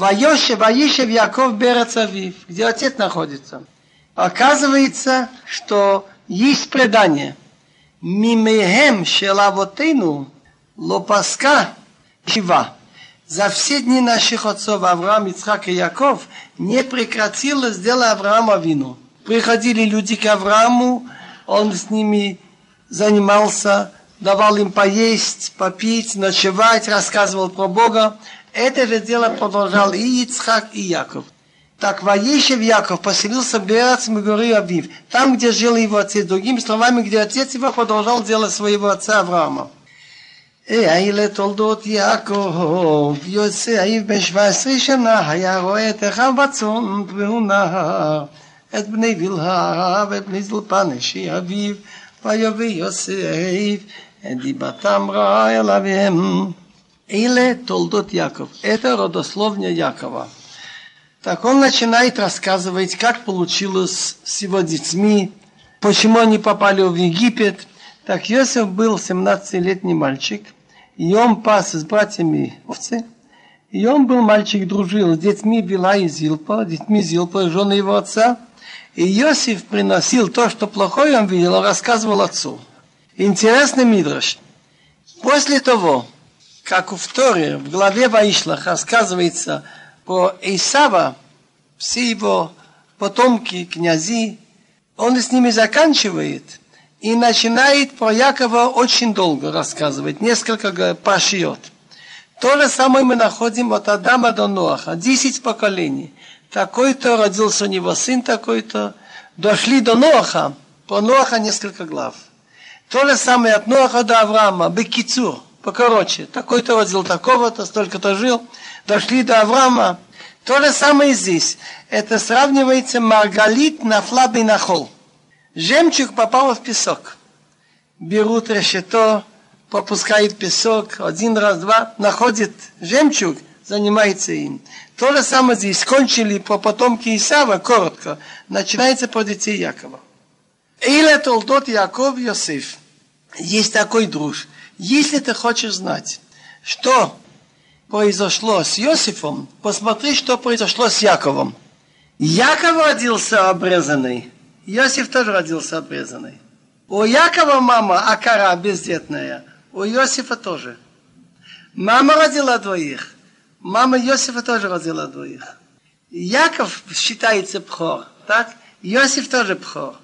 Ваеше, Ваишев Яков Берец Авив, где отец находится. Оказывается, что есть предание. Мимехем шелавотейну лопаска шива. За все дни наших отцов Авраам, Ицхак и Яков не прекратилось дело Авраама вину. Приходили люди к Аврааму, он с ними занимался, давал им поесть, попить, ночевать, рассказывал про Бога. Это же дело продолжал и Ицхак, и Яков. Так Ваешев Яков поселился в Берацем горы Авив, там, где жил его отец. Другими словами, где отец его продолжал делать своего отца Авраама. אלה תולדות יעקב, יוצא אביו בן שבע עשרה שנה, היה רואה את אחיו בצאן והוא נהר, את בני בלהה ואת בני זלפה נשי אביו, ויבא יוסף, את דיבתם רעה אל אביהם. Эйле Толдот Яков. Это родословня Якова. Так он начинает рассказывать, как получилось с его детьми, почему они попали в Египет. Так Йосиф был 17-летний мальчик, и он пас с братьями овцы. И он был мальчик, дружил с детьми Вила и Зилпа, детьми Зилпа, жены его отца. И Йосиф приносил то, что плохое он видел, рассказывал отцу. Интересный мидраш. После того, как в Торе, в главе Ваишлах рассказывается про Исава, все его потомки, князи, он с ними заканчивает и начинает про Якова очень долго рассказывать, несколько пашиот. То же самое мы находим от Адама до Ноаха, 10 поколений. Такой-то родился у него сын такой-то. Дошли до Ноаха, по Ноаха несколько глав. То же самое от Ноаха до Авраама, Бекицур, покороче. Такой-то родил такого-то, столько-то жил. Дошли до Авраама. То же самое здесь. Это сравнивается Маргалит на флабе на хол. Жемчуг попал в песок. Берут решето, попускают песок, один раз, два, находит жемчуг, занимается им. То же самое здесь. Кончили по потомке Исава, коротко. Начинается по детей Якова. Или толдот Яков Йосиф. Есть такой друж. Если ты хочешь знать, что произошло с Иосифом, посмотри, что произошло с Яковом. Яков родился обрезанный. Иосиф тоже родился обрезанный. У Якова мама Акара бездетная. У Иосифа тоже. Мама родила двоих. Мама Иосифа тоже родила двоих. Яков считается пхор, так? Иосиф тоже пхор.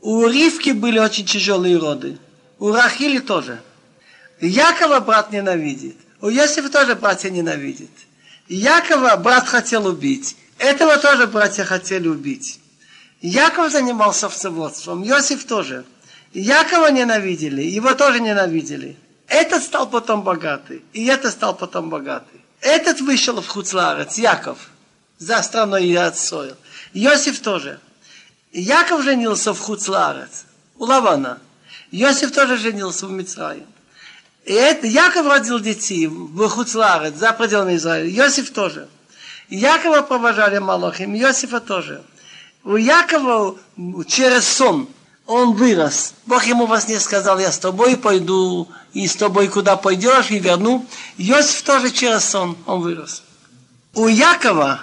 У Ривки были очень тяжелые роды. У Рахили тоже. Якова брат ненавидит. У Иосифа тоже братья ненавидят. Якова брат хотел убить. Этого тоже братья хотели убить. Яков занимался овцеводством, Иосиф тоже. Якова ненавидели, его тоже ненавидели. Этот стал потом богатый, и этот стал потом богатый. Этот вышел в Хуцларец, Яков, за страной и отсоил. Иосиф тоже. Яков женился в Хуцларец, у Лавана. Иосиф тоже женился в Мицрае. И это, Яков родил детей в Хуцларец, за пределами Израиля. Иосиф тоже. Якова провожали Малохим, Иосифа тоже. У Якова через сон он вырос. Бог ему во сне сказал, я с тобой пойду, и с тобой куда пойдешь, и верну. Иосиф тоже через сон, он вырос. У Якова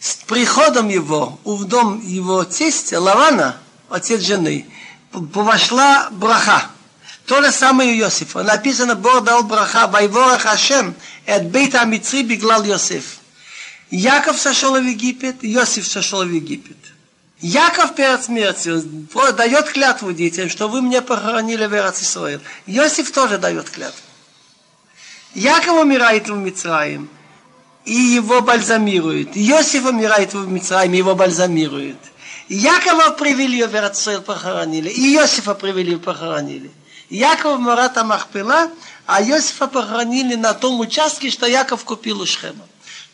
с приходом его в дом его тестя Лавана, отец жены, вошла браха. То же самое у Иосифа. Написано, Бог дал браха, Вайворах Хашем, от бейта Амитри биглал Йосиф. Яков сошел в Египет, Иосиф сошел в Египет. Яков перед смертью дает клятву детям, что вы мне похоронили в Израиль. Иосиф тоже дает клятву. Яков умирает в Мицраим, и его бальзамируют. Иосиф умирает в Мицраим, его бальзамируют. Якова привели в Израиль, похоронили, и Иосифа привели, похоронили. Яков Марата Махпила, а Иосифа похоронили на том участке, что Яков купил у Шхема.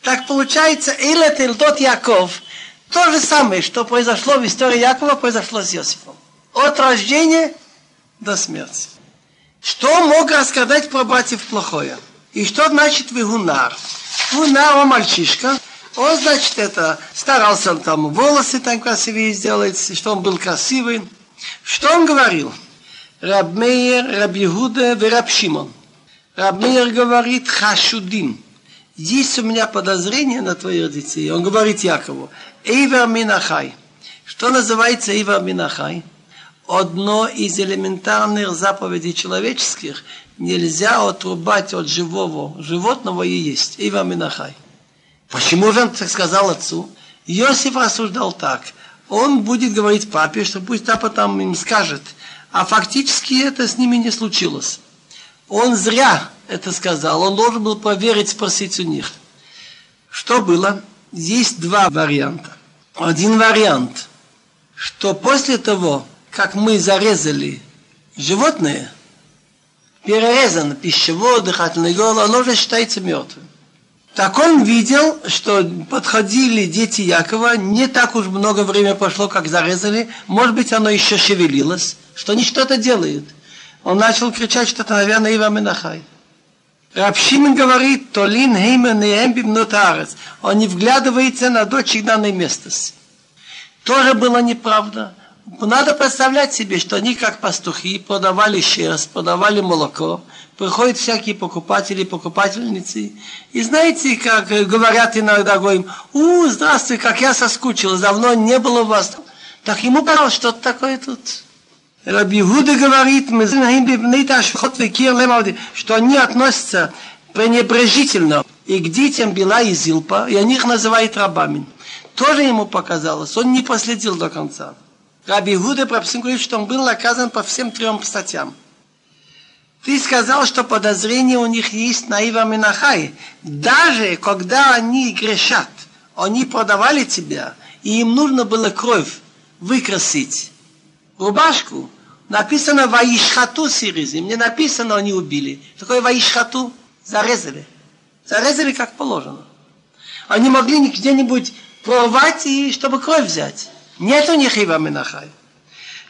Так получается, Илет Илдот Яков – то же самое, что произошло в истории Якова, произошло с Иосифом. От рождения до смерти. Что мог рассказать про братьев плохое? И что значит вигунар? Вигунар, он мальчишка. Он, значит, это, старался он там волосы там красивее сделать, что он был красивый. Что он говорил? Рабмейер, Раб Иуда и Раб Шимон. Рабмейер говорит хашудим. есть у меня подозрение на твоих детей. Он говорит Якову, Эйвер Минахай. Что называется Эйвер Минахай? Одно из элементарных заповедей человеческих нельзя отрубать от живого животного и есть. Эйвер Минахай. Почему же он так сказал отцу? Иосиф рассуждал так. Он будет говорить папе, что пусть папа там им скажет. А фактически это с ними не случилось. Он зря это сказал. Он должен был проверить, спросить у них. Что было? Есть два варианта. Один вариант, что после того, как мы зарезали животное, перерезано пищевод, дыхательное горло, оно уже считается мертвым. Так он видел, что подходили дети Якова, не так уж много времени прошло, как зарезали, может быть, оно еще шевелилось, что они что-то делают. Он начал кричать, что это, наверное, Ива Менахай. Рабшимин говорит, Толин Хеймен и Он не вглядывается на дочь данной местности. Тоже было неправда. Надо представлять себе, что они как пастухи продавали шерсть, продавали молоко, приходят всякие покупатели, покупательницы, и знаете, как говорят иногда, говорим, у, здравствуй, как я соскучилась, давно не было вас. Так ему казалось, что такое тут. Раби Гуда говорит, мы знаем, что они относятся пренебрежительно и к детям Бела и Зилпа, и они их называют рабами. Тоже ему показалось, он не последил до конца. Раби Гуда Прапсим говорит, что он был наказан по всем трем статьям. Ты сказал, что подозрение у них есть на Ива Минахай. Даже когда они грешат, они продавали тебя, и им нужно было кровь выкрасить. Рубашку написано Ваишхату Сиризи. Мне написано, они убили. Такое Ваишхату зарезали. Зарезали как положено. Они могли где-нибудь прорвать, и чтобы кровь взять. Нет у них Ива Минахай.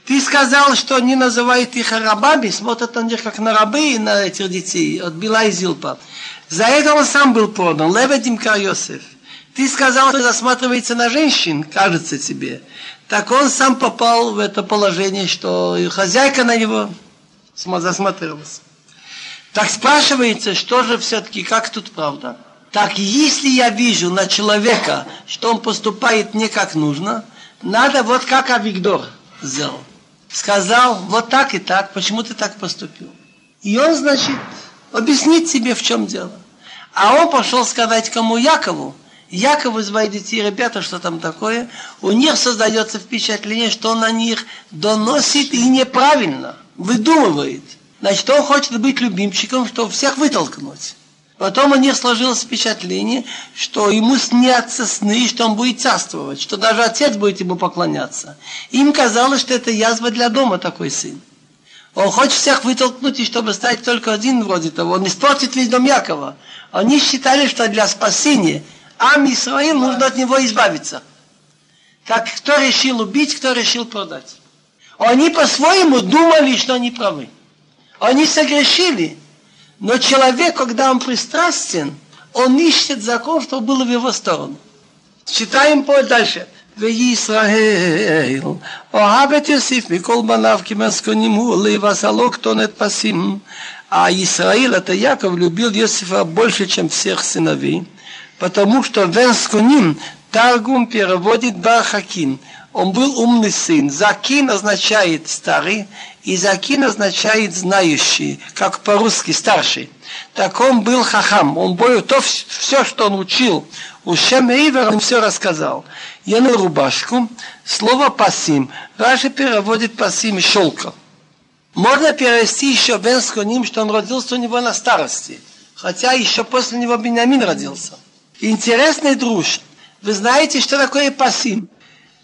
Ты сказал, что они называют их рабами, смотрят на них как на рабы, на этих детей, от Била и Зилпа. За это он сам был продан, Леведим Йосеф. Ты сказал, что засматривается на женщин, кажется тебе. Так он сам попал в это положение, что хозяйка на него засматривалась. Так спрашивается, что же все-таки, как тут правда? Так если я вижу на человека, что он поступает не как нужно, надо вот как Авигдор сделал. Сказал, вот так и так, почему ты так поступил? И он, значит, объяснит себе, в чем дело. А он пошел сказать кому Якову, Яков из моих детей, ребята, что там такое, у них создается впечатление, что он на них доносит и неправильно, выдумывает. Значит, он хочет быть любимчиком, чтобы всех вытолкнуть. Потом у них сложилось впечатление, что ему снятся сны, что он будет царствовать, что даже отец будет ему поклоняться. Им казалось, что это язва для дома такой сын. Он хочет всех вытолкнуть, и чтобы стать только один вроде того. Он испортит весь дом Якова. Они считали, что для спасения Ам Исраил нужно от него избавиться. Так кто решил убить, кто решил продать. Они по-своему думали, что они правы. Они согрешили. Но человек, когда он пристрастен, он ищет закон, что было в его сторону. Читаем по дальше. וישראל אוהב את יוסיף מכל בניו כי מסכונים הוא לבשלו ктонет пасим. А Израиль, это Яков, любил Иосифа больше, чем всех сыновей, потому что Венскуним Таргум переводит Бархакин. Он был умный сын. Закин означает старый, и закин означает знающий, как по-русски старший. Так он был хахам. Он был то все, что он учил. У Шемейвер он все рассказал. Я на рубашку. Слово пасим. Раши переводит пасим шелка. Можно перевести еще Бен ним, что он родился у него на старости. Хотя еще после него Бениамин родился. Интересный друж. Вы знаете, что такое пасим?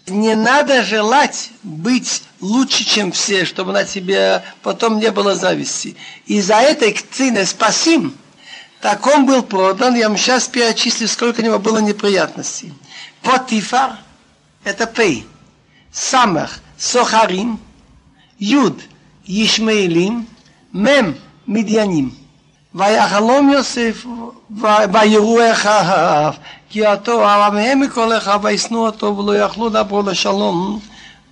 Не надо желать быть лучше, чем все, чтобы на тебе потом не было зависти. Из-за этой кцины спасим, так он был продан, я вам сейчас перечислю, сколько у него было неприятностей. Потифар – это пей. Самах – сохарим. Юд – Ишмаилим. Мем – Медьяним. ויחלום יוסף ויראו אחיו כי התואר מהם מכל אחיו וישנאו אותו ולא יכלו דברו לשלום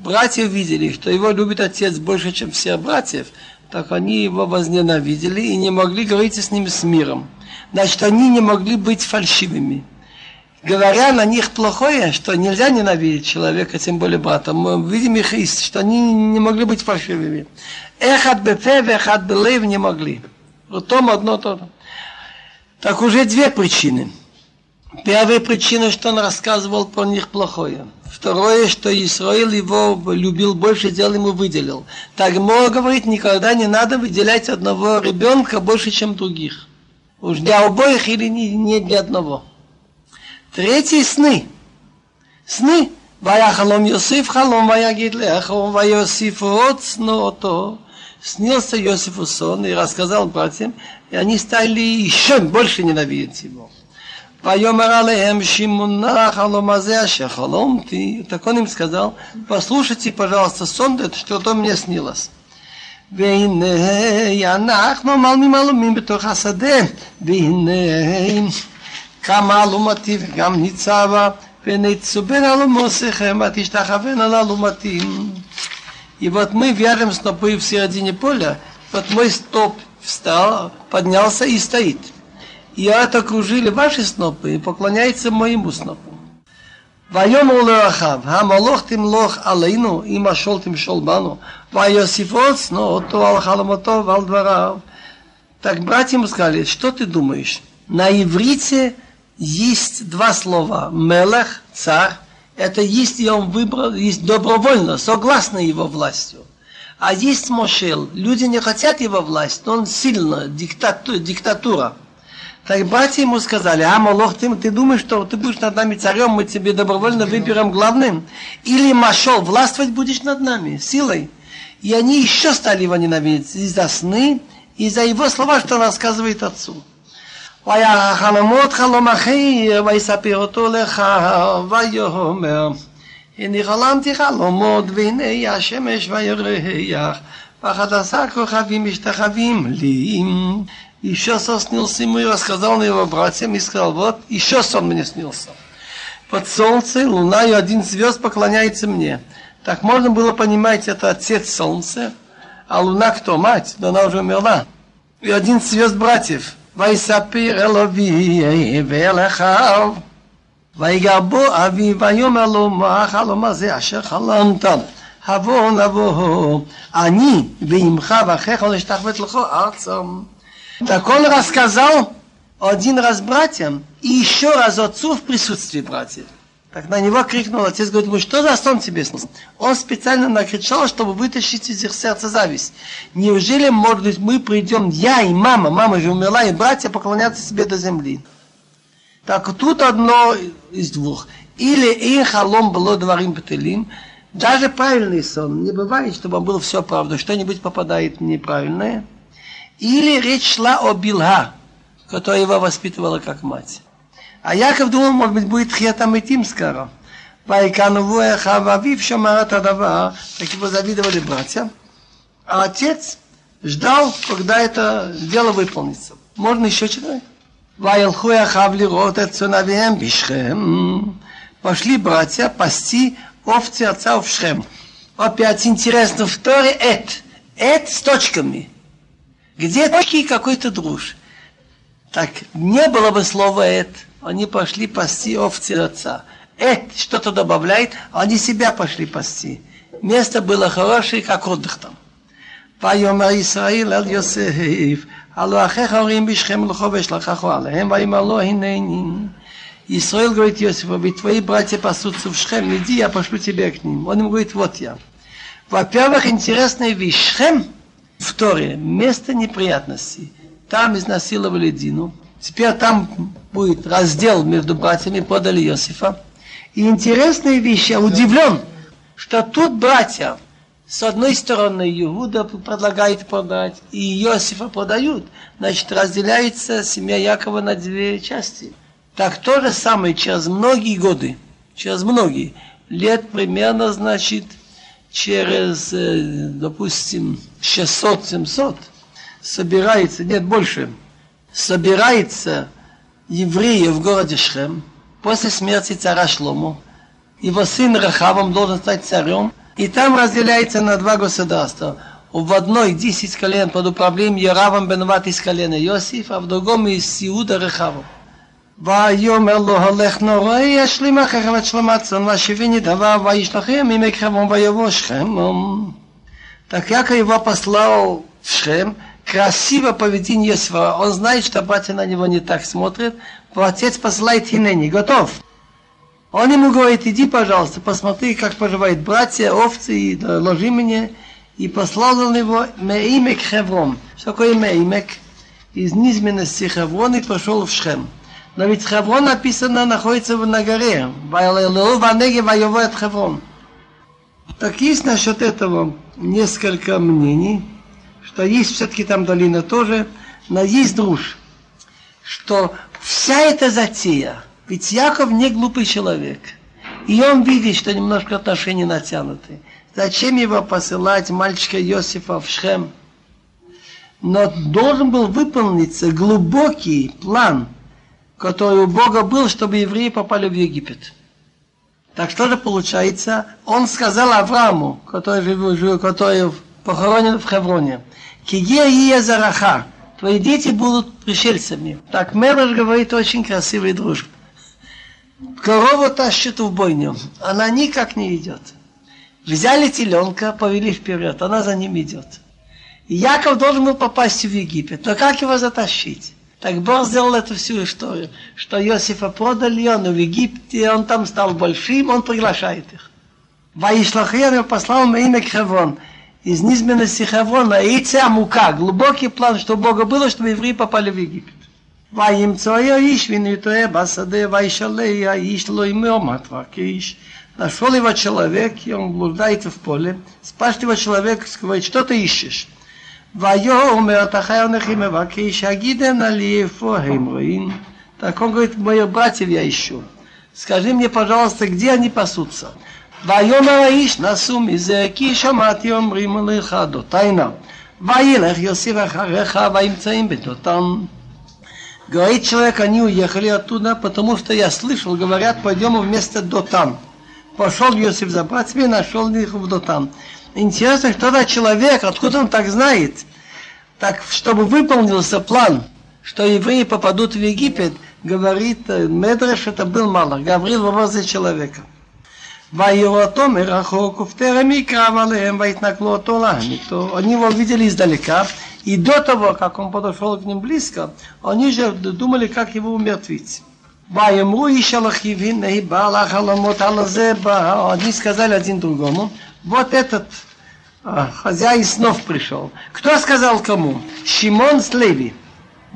Братья видели, что его любит отец больше, чем всех братьев, так они его возненавидели и не могли говорить с ним с миром. Значит, они не могли быть фальшивыми. Говоря на них плохое, что нельзя ненавидеть человека, тем более брата. Мы видим их ист, что они не могли быть фальшивыми. Эхат бефе, эхат белев не могли. Вот том одно то. Так уже две причины. Первая причина, что он рассказывал про них плохое. Второе, что Исраил его любил больше, дел ему выделил. Так Мор говорит, никогда не надо выделять одного ребенка больше, чем других. Уж для обоих или не, не для одного. Третий сны. Сны. והיה חלום יוסיף חלום ויגיד לאחו ויוסיף עוד שנו אותו. Снился Иосифу сон и рассказал братьям, и они стали еще больше ненавидеть его. ויאמר עליהם שמעון החלום הזה אשר חלומתי. Так он им сказал, послушайте, пожалуйста, сон, это что-то мне снилось. והנה אנחנו מלמים עלומים בתוך השדה, והנה כמה אלומתי וגם ניצבה, ונצובן אלומוסכם, ותשתחוון על אלומתים. И вот мы вяжем снопы в середине поля, вот мой стоп встал, поднялся и стоит. И это окружили ваши снопы и поклоняется моему снопу. ויאמר לרחב, המלוך תמלוך עלינו אם השול תמשול בנו, ויוסיף עוד שנו אותו על חלומותו ועל דבריו. Так братья ему сказали, что ты думаешь? На иврите есть два слова. Мелех, царь, это есть, и он выбрал, есть добровольно, согласно его властью. А есть Мошел. Люди не хотят его власть, но он сильно, диктату, диктатура. Так братья ему сказали, а, Молох, ты, ты думаешь, что ты будешь над нами царем, мы тебе добровольно выберем главным? Или Машол, властвовать будешь над нами, силой? И они еще стали его ненавидеть из-за сны, из-за его слова, что он рассказывает отцу. והיה חלומות חלום אחר, ויספר אותו לך, ויאמר, הנה חלמתי חלומות, והנה השמש וירח, ואחת עשר כוכבים משתחווים לי. Еще сон снился ему и рассказал на его братьям и сказал, вот, еще сон мне снился. Под солнце, луна и один звезд поклоняется мне. Так можно было понимать, это отец солнца, а луна кто? Мать, но она уже умерла. И один звезд братьев. ויספר אל אבי ואל אחיו ויגע בו אבי ויאמר לו מה החלום הזה אשר חלמת הבוא נבוא אני ועמך ואחיך נשתחוות לך ארצה Так он рассказал один раз братьям и еще раз отцу в присутствии братьев. Так на него крикнул отец, говорит, ну что за сон тебе снился? Он специально накричал, чтобы вытащить из их сердца зависть. Неужели, может быть, мы придем, я и мама, мама же умерла, и братья поклоняться себе до земли? Так тут одно из двух. Или им халом было дворим петелим, даже правильный сон. Не бывает, чтобы он был все правда. Что-нибудь попадает неправильное. Или речь шла о Билха, которая его воспитывала как мать. А Яков думал, может быть, будет тхият амитим скоро. Вайканову Хававив Шамар Тадава, так его завидовали братья. А, а отец ждал, когда это дело выполнится. Можно еще читать? Вайлхуя Хавли Ротецунавием Бишхем. Пошли братья пасти овцы отца в Шхем. Опять интересно, второй Эт. Эт с точками. Где точки какой-то друж. Так, не было бы слова Эт они пошли пасти овцы отца. Это что-то добавляет, они себя пошли пасти. Место было хорошее, как отдых там. ויאמר ישראל אל יוסף, הלא אחיך הורים בשכם לכו ואשלחך עליהם, ויאמר לו הנני. Исраил говорит Иосифу, ведь твои братья пасутся в Шхем, иди, я пошлю тебя к ним. Он ему говорит, вот я. Во-первых, интересная вещь. Шхем в Торе, место неприятностей. Там изнасиловали Дину, Теперь там будет раздел между братьями, подали Иосифа. И интересная вещь, я удивлен, что тут братья, с одной стороны, Иуда предлагает продать, и Иосифа продают. Значит, разделяется семья Якова на две части. Так то же самое через многие годы, через многие лет примерно, значит, через, э, допустим, 600-700 собирается, нет, больше, собирается евреи в городе Шхем после смерти царя Шлому. Его сын Рахавом должен стать царем. И там разделяется на два государства. в одной 10 колен под управлением Яравам Бенват из колена Иосиф, а в другом из Иуда Рехаву. ויאמר לו הולך נורא ישלים אחריכם את שלמת צאן והשביני דבר וישלחם ממק חברון ויבוא שכם Так Яков его послал в Шхем, красиво поведение Иосифа. Он знает, что братья на него не так смотрят. Отец посылает Хинени, готов. Он ему говорит, иди, пожалуйста, посмотри, как поживают братья, овцы, и ложи мне. И послал он его Меимек Хеврон. Что такое Меимек? Из низменности Хеврон и пошел в Шхем. Но ведь Хеврон написано находится на горе. Хеврон. Так есть насчет этого несколько мнений, что есть все-таки там долина тоже, но есть друж, что вся эта затея, ведь Яков не глупый человек, и он видит, что немножко отношения натянуты. Зачем его посылать мальчика Иосифа в Шхем? Но должен был выполниться глубокий план, который у Бога был, чтобы евреи попали в Египет. Так что же получается? Он сказал Аврааму, который, который похоронен в Хевроне, Зараха, твои дети будут пришельцами. Так Мераш говорит очень красивый дружб. Корову тащит в бойню, она никак не идет. Взяли теленка, повели вперед, она за ним идет. И Яков должен был попасть в Египет, но как его затащить? Так Бог сделал эту всю историю, что Иосифа продали, он в Египте, он там стал большим, он приглашает их. Ваишлахер послал имя Хеврон Из низменности Хеврона яйца мука, глубокий план, что у Бога было, чтобы евреи попали в Египет. וימצא האיש ונטועה בשדה וישאלה האיש לא ימר матва כאיש. Нашел его человек, и он блуждается в поле. Спрашивает его человек, говорит, что ты ищешь? ויאמר תחי אנכי מבקש, הגידם נא לי איפה הם רואים. Так он говорит, моих братьев я ищу. Скажи мне, пожалуйста, где они пасутся? ויאמר האיש נסו מזה, כי שמעתי אומרים לך דותיינה. וילך יוסיף אחריך וימצאים בדותם. Говорит человек, они уехали оттуда, потому что я слышал, говорят, пойдем вместо Дотан. Пошел Иосиф за братьями, нашел их в Дотан. Интересно, кто это человек, откуда он так знает? Так, чтобы выполнился план, что евреи попадут в Египет, говорит Медреш, это был Малах, Гаврил в образе человека. ויראותו מרחוק ופטרם יקרב עליהם ויתנכלו אותו להמיתו. Они его видели издалека, и до того, как он подошел к ним близко, они же думали, как его умертвить. ויאמרו איש אלוהים הנה בא לך חלומות על זה בא, они сказали один другому, вот этот а, хозяин снов пришел. Кто сказал кому? Шимон с Леви.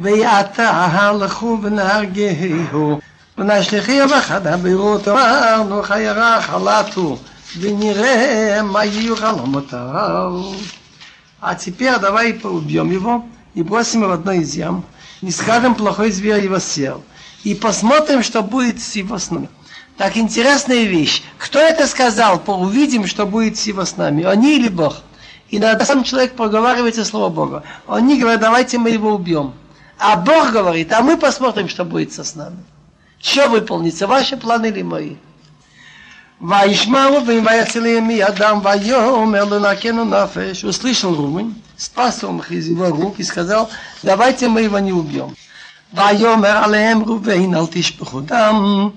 ויעתה הלכו ונהרגהו ונשלחי יבחד הבירות אמרנו חיירה חלטו ונראה מה יהיו חלומותיו. А теперь давай убьем его и бросим его в одной из ям. Не скажем, плохой зверь его съел. И посмотрим, что будет с его снами. Так интересная вещь. Кто это сказал? Увидим, что будет с его снами. Они или Бог? И иногда сам человек проговаривается слово Бога. Они говорят, давайте мы его убьем. А Бог говорит, а мы посмотрим, что будет со нами. Что выполнится, ваши планы или мои? וישמע ראובן ויציל מידם ויאמר לנקנו נפש. Услышал Рувен, спас он из его рук и сказал, давайте мы его не убьем. ויאמר עליהם ראובן אל תשפכו דם,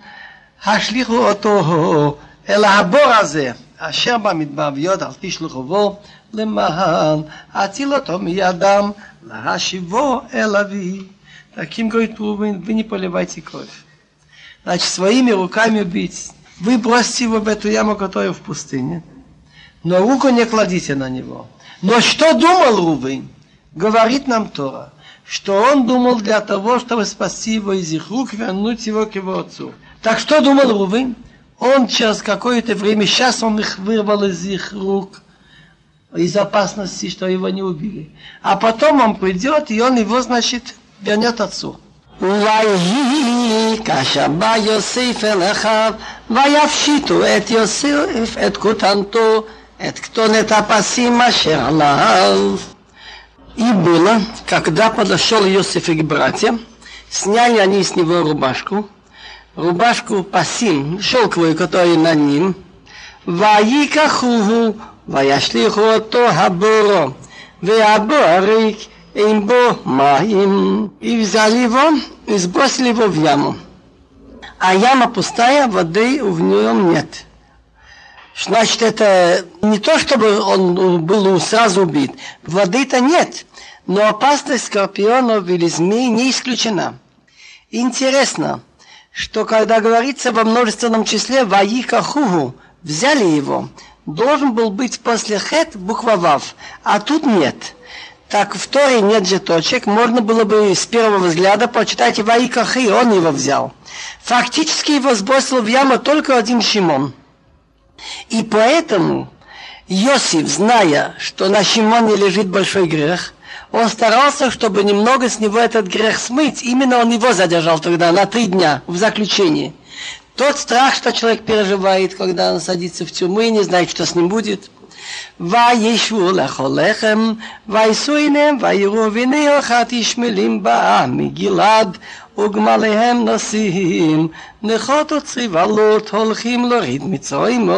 השליכו אותו אל הבור הזה, אשר במדבר ויוד אל תשלחו בו למען הציל אותו מידם, להשיבו אל אבי. Таким говорит Рувен, вы не поливайте кровь. Значит, своими руками убить. Вы бросьте его в эту яму, которая в пустыне. Но руку не кладите на него. Но что думал Рувен? Говорит нам Тора, что он думал для того, чтобы спасти его из их рук, вернуть его к его отцу. Так что думал Рувен? Он через какое-то время, сейчас он их вырвал из их рук, из опасности, что его не убили. А потом он придет, и он его, значит, вернет отцу. ויהי כאשר בא יוסיף אל אחיו ויפשיטו את יוסיף את כותנתו את כתונת הפסים אשר עליו. И было, когда подошел Иосиф и братья, сняли они с него рубашку, рубашку пасим, шелковую, которая на ним, ויקחוהו וישליכו אותו הבורו והבורק им бо маим. И взяли его и сбросили его в яму. А яма пустая, воды в нем нет. Значит, это не то, чтобы он был сразу убит. Воды-то нет. Но опасность скорпионов или змей не исключена. Интересно, что когда говорится во множественном числе «ваика хугу», взяли его, должен был быть после «хет» буква «вав», а тут нет – так в Торе нет же точек, можно было бы с первого взгляда почитать «Ваика хи», он его взял. Фактически его сбросил в яму только один Шимон – и поэтому Иосиф, зная, что на Шимоне лежит большой грех, он старался, чтобы немного с него этот грех смыть. Именно он его задержал тогда на три дня в заключении. Тот страх, что человек переживает, когда он садится в тюрьму и не знает, что с ним будет. וישבו לאכול לחם, ויישאו עיניהם, ויראו והנה אחת ישמלים באה מגלעד, וגמליהם נוסעים, נכות וצריבלות הולכים להוריד מצרים.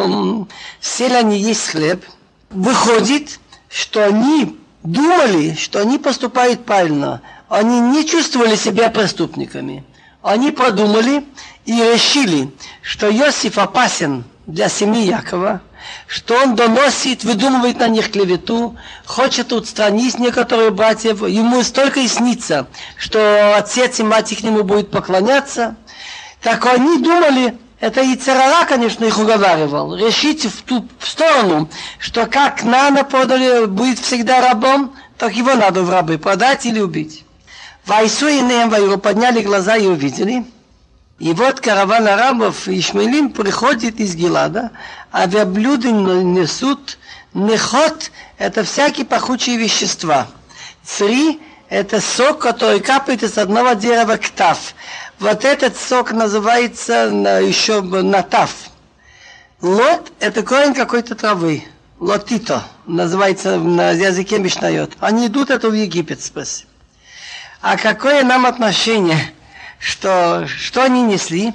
Сели они есть хлеб. Выходит, что они думали, что они поступают правильно. Они не чувствовали себя преступниками. Они продумали и решили, что Иосиф опасен для семьи Якова, что он доносит, выдумывает на них клевету, хочет устранить некоторые братьев, ему столько и снится, что отец и мать к нему будут поклоняться. Так они думали, это и Церара, конечно, их уговаривал, решить в ту сторону, что как Нана подали, будет всегда рабом, так его надо в рабы продать или убить. Вайсу и Неем подняли глаза и увидели – и вот караван арабов и Ишмаилим приходит из Гелада, а верблюды несут нехот – это всякие пахучие вещества. Цри – это сок, который капает из одного дерева ктав. Вот этот сок называется еще натав. Лот – это корень какой-то травы. Лотито называется на языке Мишнает. Они идут это в Египет, спасибо. А какое нам отношение – что, что они несли,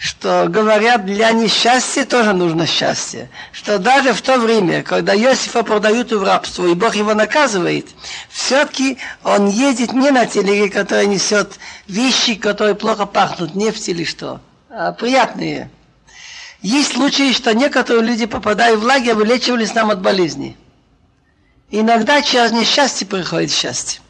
что говорят, для несчастья тоже нужно счастье. Что даже в то время, когда Иосифа продают в рабство, и Бог его наказывает, все-таки он едет не на телеге, которая несет вещи, которые плохо пахнут, нефть или что, а приятные. Есть случаи, что некоторые люди, попадая в лагерь, вылечивались нам от болезни. Иногда через несчастье приходит счастье.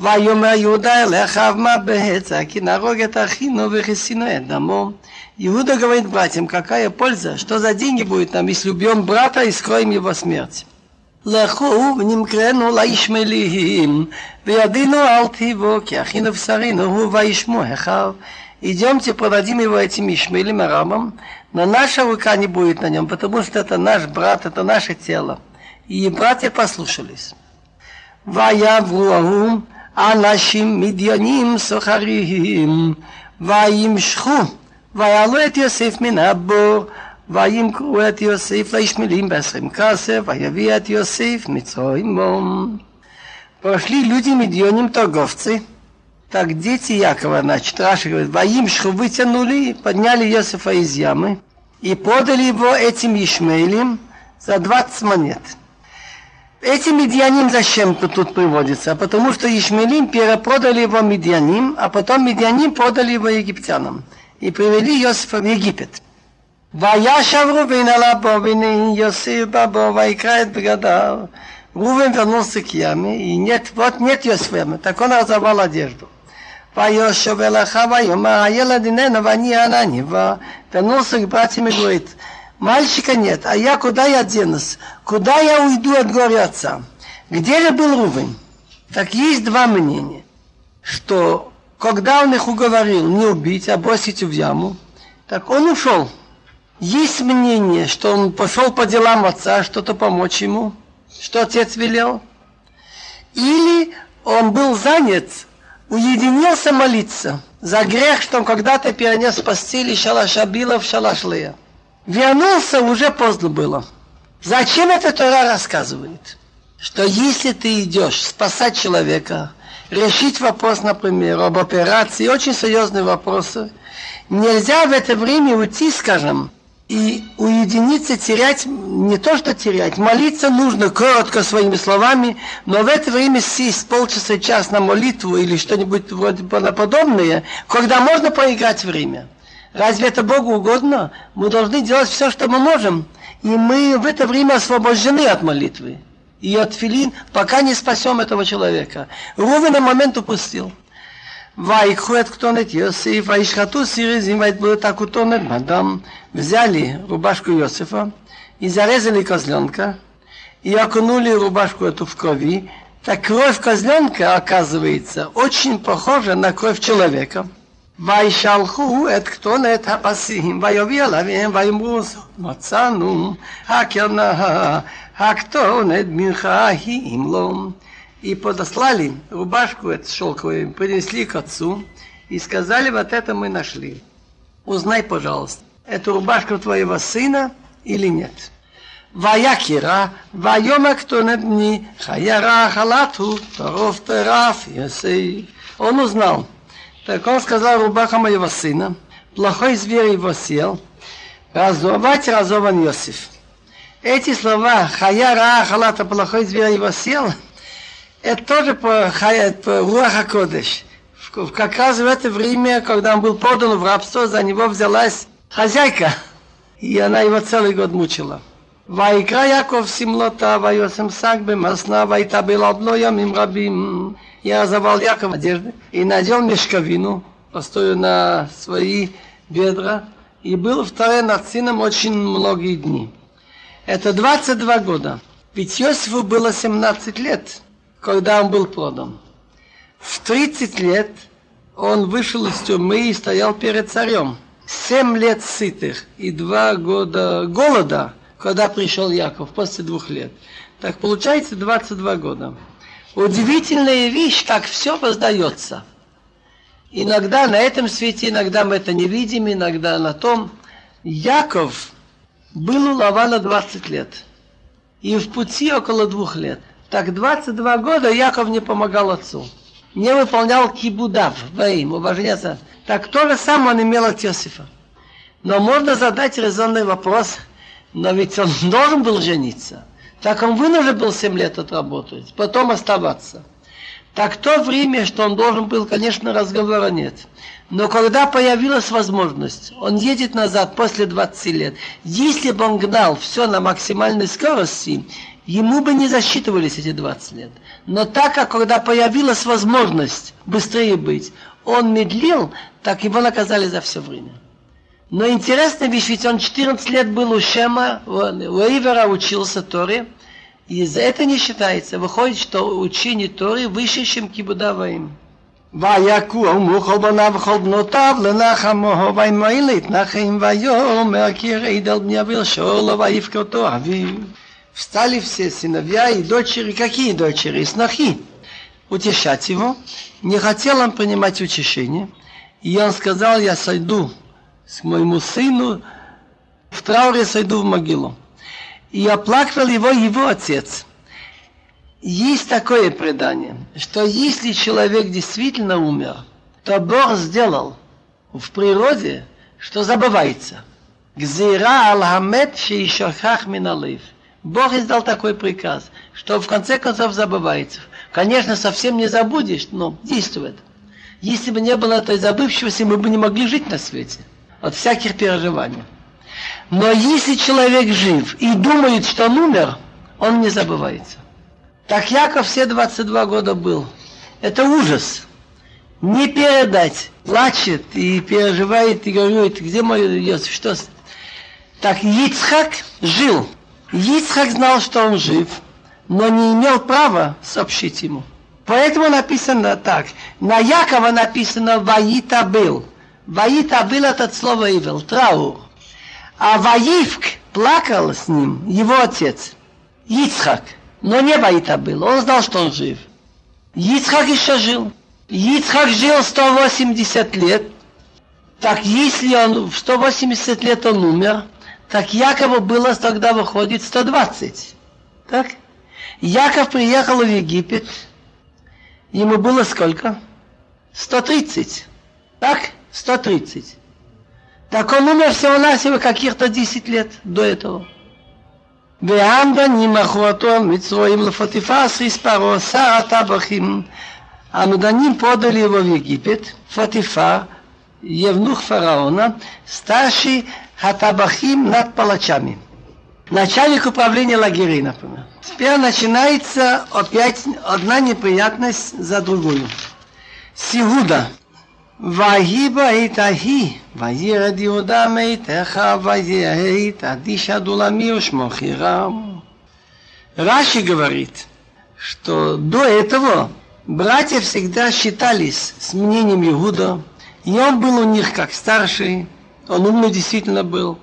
ויאמר יהודה אל אחיו מה בהצע, כי נהרוג את אחינו וכיסינו את דמו. Иуда говорит братьям, какая польза, что за деньги будет нам, если убьем брата и скроем его смерть. לכו ונמכרנו לישמעאלים, וידינו אל תיבו, כי אחינו בשרינו הוא וישמו אחיו. Идемте, продадим его этим Ишмаилем арабам, но наша рука не будет на нем, потому что это наш брат, это наше тело. И братья послушались. ויבואו אנשים מדיינים סוחרים, וימשכו, ויעלו את יוסף מן הבור, וימכרו את יוסף לישמעאלים בעשרים כסף, ויביא את יוסף מצרימו. Пошли люди Медьоним торговцы, так дети Якова, значит, Раша говорит, воимшху вытянули, подняли Иосифа из ямы и подали его этим Ишмаилем за 20 монет. Эти медианим зачем тут приводится? Потому что Ишмелим перепродали его медианим, а потом медианим продали его египтянам. И привели Иосифа в Египет. וישב ראובן על הבו, והנה יוסף בבו, ויקרא את בגדיו. Рувен вернулся к яме, и нет, вот нет Йосифа, так он разорвал одежду. ויושב אל אחיו ויאמר, הילד איננו ואני ענני, вернулся к братьям и говорит, Мальчика нет, а я куда я денусь? Куда я уйду от горя отца? Где же был Рувен? Так есть два мнения, что когда он их уговорил не убить, а бросить в яму, так он ушел. Есть мнение, что он пошел по делам отца, что-то помочь ему, что отец велел. Или он был занят, уединился молиться за грех, что он когда-то перенес в постели шалаша Била в шалаш Лея. Вернулся, уже поздно было. Зачем это Тора рассказывает? Что если ты идешь спасать человека, решить вопрос, например, об операции, очень серьезные вопросы, нельзя в это время уйти, скажем, И уединиться, терять, не то что терять, молиться нужно коротко своими словами, но в это время сесть полчаса, час на молитву или что-нибудь вроде подобное, когда можно поиграть время. Разве это Богу угодно? Мы должны делать все, что мы можем. И мы в это время освобождены от молитвы и от филин, пока не спасем этого человека. Рувен на момент упустил. ויקחו את כתונת יוסף, וישחטו סיריזים ויתבעו את הכותונת בדם. Взяли рубашку Иосифа и зарезали козленка, и окунули рубашку эту в крови. Так кровь козленка, оказывается, очень похожа на кровь человека. וישלחו את כתונת הפסים, ויביא עליהם ויאמרו מצאנו הקרנה הכתונת מנחה היא אם לא и подослали рубашку эту шелковую, принесли к отцу и сказали, вот это мы нашли. Узнай, пожалуйста, это рубашка твоего сына или нет. ויקרא, ויאמר כתונת בני, חיירה חלתו, טרוף טרף, יוסי. Он узнал. так он сказал, рубаха моего сына, плохой зверь его съел, разорвать разован Иосиф. Эти слова, хаяра халата, плохой зверь его съел, это тоже по, по Руаха Кодыш. Как раз в это время, когда он был подан в рабство, за него взялась хозяйка, и она его целый год мучила. ויקרא יעקב שמלותה ויושם שק במסנה ויתאבל על בנו ימים רבים. Я разорвал Яков одежды и надел мешковину, простую на свои бедра, и был второй над сыном очень многие дни. Это 22 года. Ведь Иосифу было 17 лет когда он был продан. В 30 лет он вышел из тюрьмы и стоял перед царем. Семь лет сытых и два года голода, когда пришел Яков, после двух лет. Так получается 22 года. Удивительная вещь, как все воздается. Иногда на этом свете, иногда мы это не видим, иногда на том. Яков был у Лавана 20 лет. И в пути около двух лет. Так 22 года Яков не помогал отцу. Не выполнял кибудав, воим, уважение. Так то же самое он имел от Иосифа. Но можно задать резонный вопрос, но ведь он должен был жениться. Так он вынужден был 7 лет отработать, потом оставаться. Так то время, что он должен был, конечно, разговора нет. Но когда появилась возможность, он едет назад после 20 лет. Если бы он гнал все на максимальной скорости, ему бы не засчитывались эти 20 лет. Но так как когда появилась возможность быстрее быть, он медлил, так его наказали за все время. Но интересная вещь, ведь он 14 лет был у Шема, у Ивера учился Торе, и за это не считается. Выходит, что учение Торы выше, чем Кибудаваим. ויקום וכל בניו וכל בנותיו לנחמו וימואל להתנחם ויאמר כי ירד על בני אביל שאולו ויפקרתו אביו встали все сыновья и дочери. Какие дочери? Снохи. Утешать его. Не хотел он принимать утешение. И он сказал, я сойду с моему сыну, в трауре сойду в могилу. И оплакивал его его отец. Есть такое предание, что если человек действительно умер, то Бог сделал в природе, что забывается. Гзира ал-хамет шеишахах миналив. Бог издал такой приказ, что в конце концов забывается. Конечно, совсем не забудешь, но действует. Если бы не было этой забывчивости, мы бы не могли жить на свете. От всяких переживаний. Но если человек жив и думает, что он умер, он не забывается. Так Яков все 22 года был. Это ужас. Не передать. Плачет и переживает и говорит, где мой Иосиф, что... Так Ицхак жил. Ицхак знал, что он жив, но не имел права сообщить ему. Поэтому написано так. На Якова написано «Ваита был». «Ваита был» это слово «ивел», траур. А «Ваивк» плакал с ним его отец, Ицхак. Но не Ваита был, он знал, что он жив. Ицхак еще жил. Ицхак жил 180 лет. Так если он в 180 лет он умер, так Якову было тогда выходит 120. Так? Яков приехал в Египет. Ему было сколько? 130. Так? 130. Так он умер всего-навсего каких-то 10 лет до этого. והמדנים אחרותו מצרועים לפוטיפס ריספרו שר הטבחים. המדנים подали его в Египет, Фатифар, евнух фараона, старший хатабахим над палачами. Начальник управления лагерей, например. Теперь начинается опять одна неприятность за другую. Сигуда. ויהי בעת ההיא, וירד יהודה מאיתך, ויהית אדיש הדולמי ושמו חירם. Раши говорит, что до этого братья всегда считались с мнением Иуда, и он был у них как старший, он умный действительно был.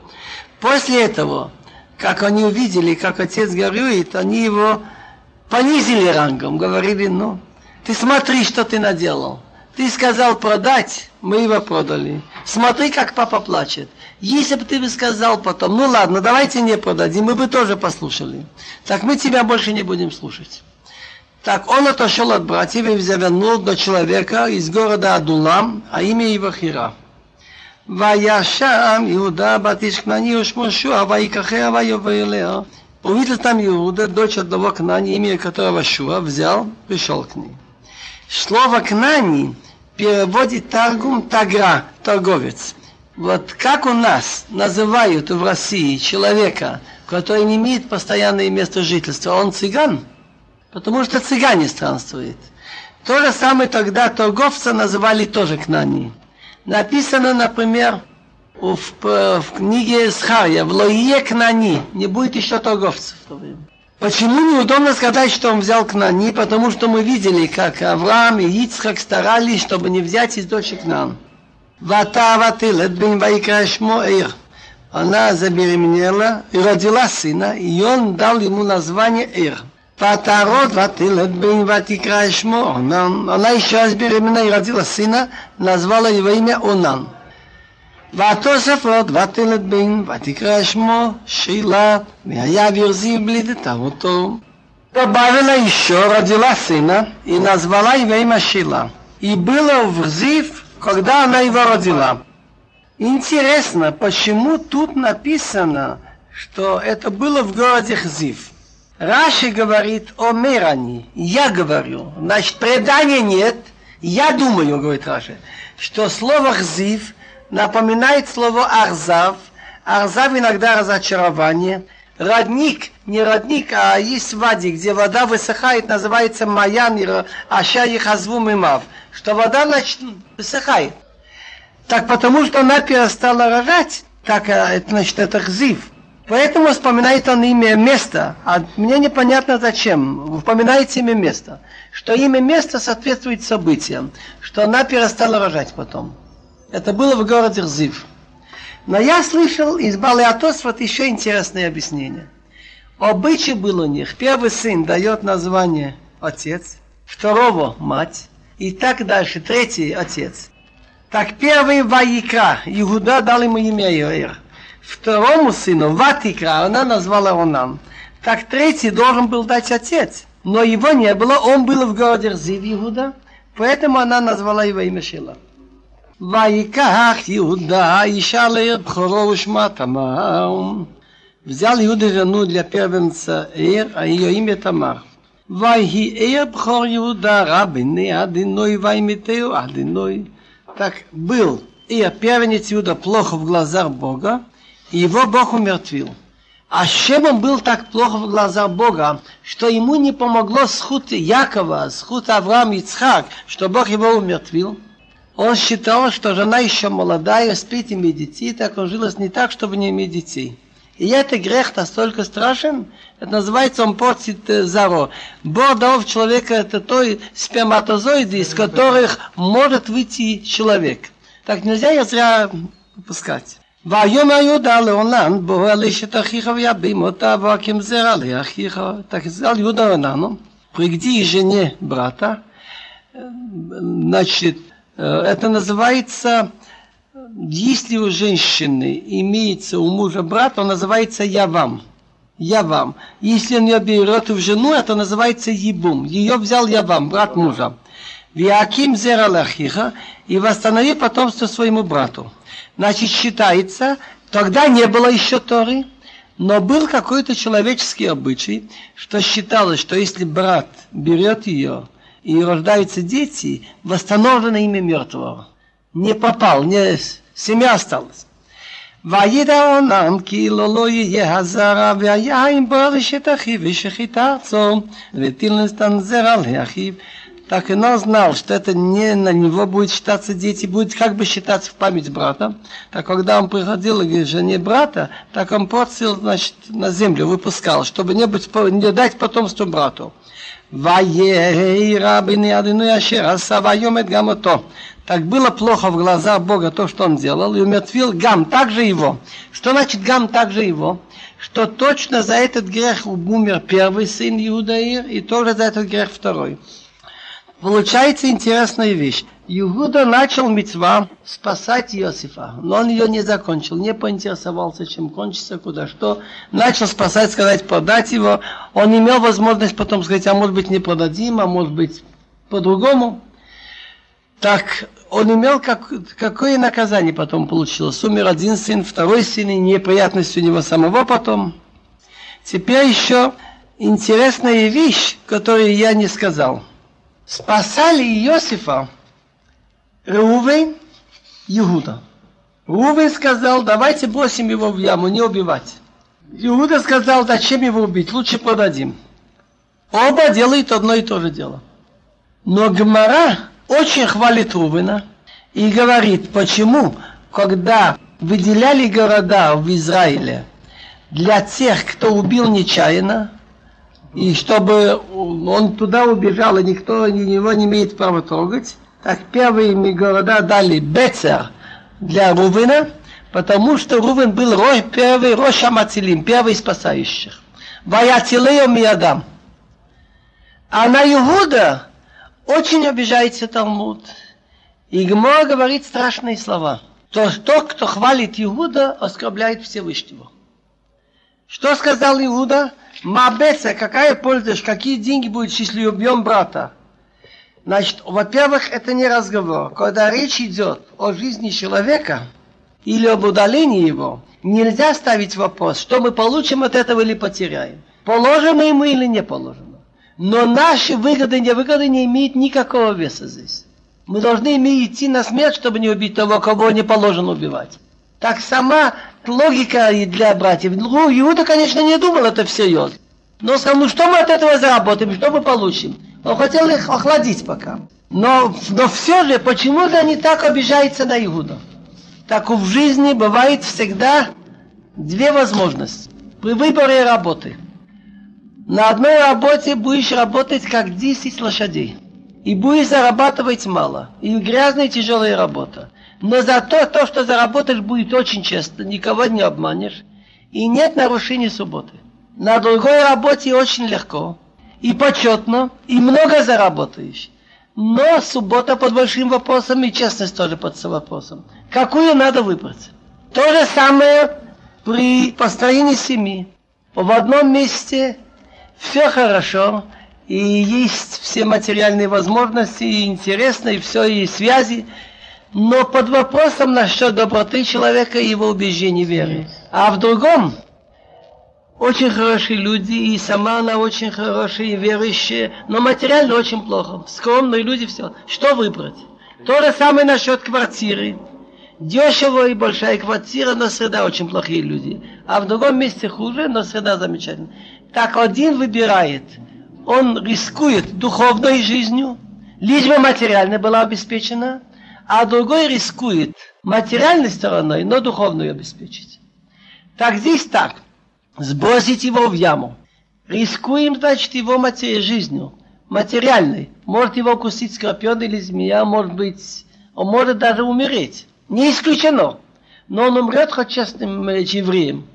После этого, как они увидели, как отец горюет, они его понизили рангом, говорили, ну, ты смотри, что ты наделал. Ты сказал продать, мы его продали. Смотри, как папа плачет. Если бы ты бы сказал потом, ну ладно, давайте не продадим, мы бы тоже послушали. Так мы тебя больше не будем слушать. Так он отошел от братьев и завернул до человека из города Адулам, а имя его Хира. וישם יהודה בת איש כנעני ושמו שועה ויקחיה ויבוא אליה. Увидел там Иуда, дочь одного Кнани, имя которого Шуа, взял, пришел к ней. Слово Кнани переводит Таргум Тагра, торговец. Вот как у нас называют в России человека, который не имеет постоянное место жительства, он цыган, потому что цыгане странствуют. То же самое тогда торговца называли тоже Кнани. Написано, например, в, в книге Схария, в Лоие Кнани, не будет еще торговцев в то время. Почему неудобно сказать, что он взял Кнани? Потому что мы видели, как Авраам и Ицхак старались, чтобы не взять из дочери Кнан. Она забеременела и родила сына, и он дал ему название Онан. Она еще раз беременна и родила сына, назвала его имя Онан. והתוספות, ותלת בן, ותקרא שמו שילה, והיה וירזיב בלידתה אותו. Добавила еще, родила сына и назвала его имя Шила. И было в Рзив, когда она его родила. Интересно, почему тут написано, что это было в городе Хзив. Раши говорит о Мерани. Я говорю. Значит, предания нет. Я думаю, говорит Раши, что слово Хзив – напоминает слово Арзав. Арзав иногда разочарование. Родник, не родник, а есть вади, где вода высыхает, называется Маян, Аша и Хазву Мимав. Что вода значит, высыхает. Так потому что она перестала рожать, так это значит это хзив. Поэтому вспоминает он имя места. А мне непонятно зачем. Упоминается имя места. Что имя места соответствует событиям. Что она перестала рожать потом. Это было в городе Рзив. Но я слышал из Балиатос вот еще интересное объяснение. Обычай был у них. Первый сын дает название отец, второго мать, и так дальше, третий отец. Так первый Ваикра, Иуда дал ему имя Иоэр. Второму сыну Ватикра, она назвала Онан. Так третий должен был дать отец. Но его не было, он был в городе Рзив, Иуда, поэтому она назвала его имя Шила. ויקח יהודה אישה לעיר בכורו ושמה תמר. взял Иуда жену для первенца Эр, а ее имя Тамар. ויהי ער בכור יהודה רבני адиной ваймитею адиной. Так был Эр, первенец Иуда, плохо в глазах Бога, и его Бог умертвил. А чем он был так плохо в глазах Бога, что ему не помогло сход Якова, сход Авраам и Ицхак, что Бог его умертвил? Он считал, что жена еще молодая, спит, иметь детей, так он жил не так, чтобы не иметь детей. И это грех настолько страшен, это называется, он портит э, заро. Бог дал в человека это той сперматозоиды, из которых может выйти человек. Так нельзя я зря упускать. והיום יהודה לעולם בוא על אשת אחיך ויבים אותה והקים זרע לאחיך. Так сказал Иуда Онану, пригди жене брата, значит, это называется, если у женщины имеется у мужа брат, он называется я вам. Я вам. Если он ее берет в жену, это называется ебум. Ее взял я вам, брат мужа. Виаким зера лахиха и восстанови потомство своему брату. Значит, считается, тогда не было еще Торы, но был какой-то человеческий обычай, что считалось, что если брат берет ее и рождаются дети, восстановлено имя мертвого. Не попал, не семья осталась. וידע עונן כי לא לא יהיה הזרע והיין בו רשת אחיו ושחית ארצו ותילנסתן זרע לאחיו так и он знал, что это не на него будет считаться дети, будет как бы считаться в память брата. Так когда он приходил к жене брата, так он портил, значит, на землю выпускал, чтобы не, быть, не дать потомству брату. Ваехей рабины адынуяшера савайомет гамото. Так было плохо в глаза Бога то, что он делал, и умертвил гам, также его. Что значит гам, также его? Что точно за этот грех умер первый сын Иудаир, и тоже за этот грех второй. Получается интересная вещь. Иуда начал мецва спасать Иосифа, но он ее не закончил, не поинтересовался, чем кончится, куда что. Начал спасать, сказать, продать его. Он имел возможность потом сказать, а может быть не продадим, а может быть по-другому. Так он имел как, какое наказание потом получилось. Умер один сын, второй сын, и неприятность у него самого потом. Теперь еще интересная вещь, которую я не сказал – спасали Иосифа Реувен, Иуда. Рувен сказал, давайте бросим его в яму, не убивать. Иуда сказал, зачем его убить, лучше продадим. Оба делают одно и то же дело. Но Гмара очень хвалит Рувена и говорит, почему, когда выделяли города в Израиле для тех, кто убил нечаянно, и чтобы он туда убежал, и никто его не имеет права трогать, так первые города дали Бецер для Рувена, потому что Рувен был рой, первый Роша Мацилим, первый спасающих. Ваятилею Миядам. А на Иуда очень обижается Талмуд. И Гмор говорит страшные слова. То, тот, кто хвалит Иуда, оскорбляет Всевышнего. Что сказал Иуда? Мабеса, какая польза, какие деньги будут, если убьем брата? Значит, во-первых, это не разговор. Когда речь идет о жизни человека или об удалении его, нельзя ставить вопрос, что мы получим от этого или потеряем. Положено ему или не положено. Но наши выгоды и невыгоды не имеют никакого веса здесь. Мы должны идти на смерть, чтобы не убить того, кого не положено убивать. Так сама логика для братьев. Ну, Иуда, конечно, не думал это всерьез. Но сказал, ну что мы от этого заработаем, что мы получим? Он хотел их охладить пока. Но, но все же, почему-то они так обижаются на Иуда. Так в жизни бывает всегда две возможности. При выборе работы. На одной работе будешь работать как 10 лошадей. И будешь зарабатывать мало. И грязная и тяжелая работа. Но зато то, что заработаешь, будет очень честно, никого не обманешь, и нет нарушений субботы. На другой работе очень легко, и почетно, и много заработаешь. Но суббота под большим вопросом, и честность тоже под вопросом. Какую надо выбрать? То же самое при построении семьи. В одном месте все хорошо, и есть все материальные возможности, и интересно, и все, и связи, но под вопросом насчет доброты человека и его убеждений веры. А в другом очень хорошие люди, и сама она очень хорошая и верующая, но материально очень плохо. Скромные люди, все. Что выбрать? То же самое насчет квартиры. Дешево и большая квартира, но среда очень плохие люди. А в другом месте хуже, но среда замечательная. Так один выбирает. Он рискует духовной жизнью, лишь бы материально была обеспечена, а другой рискует материальной стороной, но духовную обеспечить. Так здесь так. Сбросить его в яму. Рискуем, значит, его матери жизнью, материальной. Может его укусить скорпион или змея, может быть, он может даже умереть. Не исключено. Но он умрет хоть честным евреем.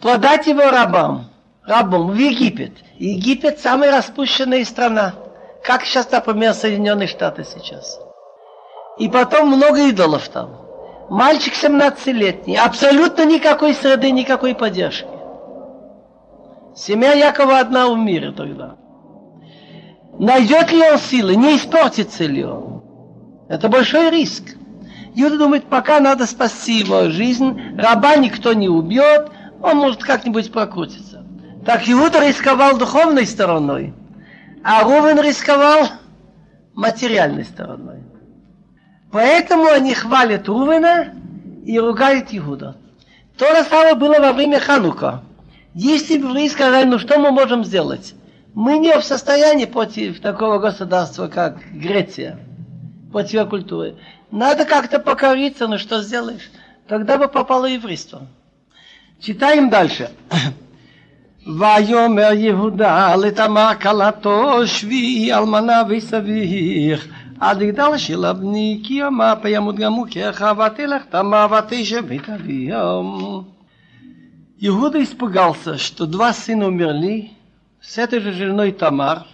Продать его рабам, рабам в Египет. Египет самая распущенная страна. Как сейчас, например, Соединенные Штаты сейчас. И потом много идолов там. Мальчик 17-летний, абсолютно никакой среды, никакой поддержки. Семья Якова одна в мире тогда. Найдет ли он силы, не испортится ли он? Это большой риск. Иуда думает, пока надо спасти его жизнь, раба никто не убьет, он может как-нибудь прокрутиться. Так Иуда рисковал духовной стороной, а Рувен рисковал материальной стороной. Поэтому они хвалят Рувена и ругают Иуда. То же самое было во время Ханука. Если бы вы сказали, ну что мы можем сделать? Мы не в состоянии против такого государства, как Греция, против его культуры. Надо как-то покориться, ну что сделаешь? Тогда бы попало еврейство. Читаем дальше. ויאמר יהודה לתמר כלתו שבי אלמנה וסביר עד יגדל שלה בני כי ימה ימות גם מוכיח ותלך תמר ותשב את אביהם. Иуда испугался, что два сына умерли с этой же женой Тамар.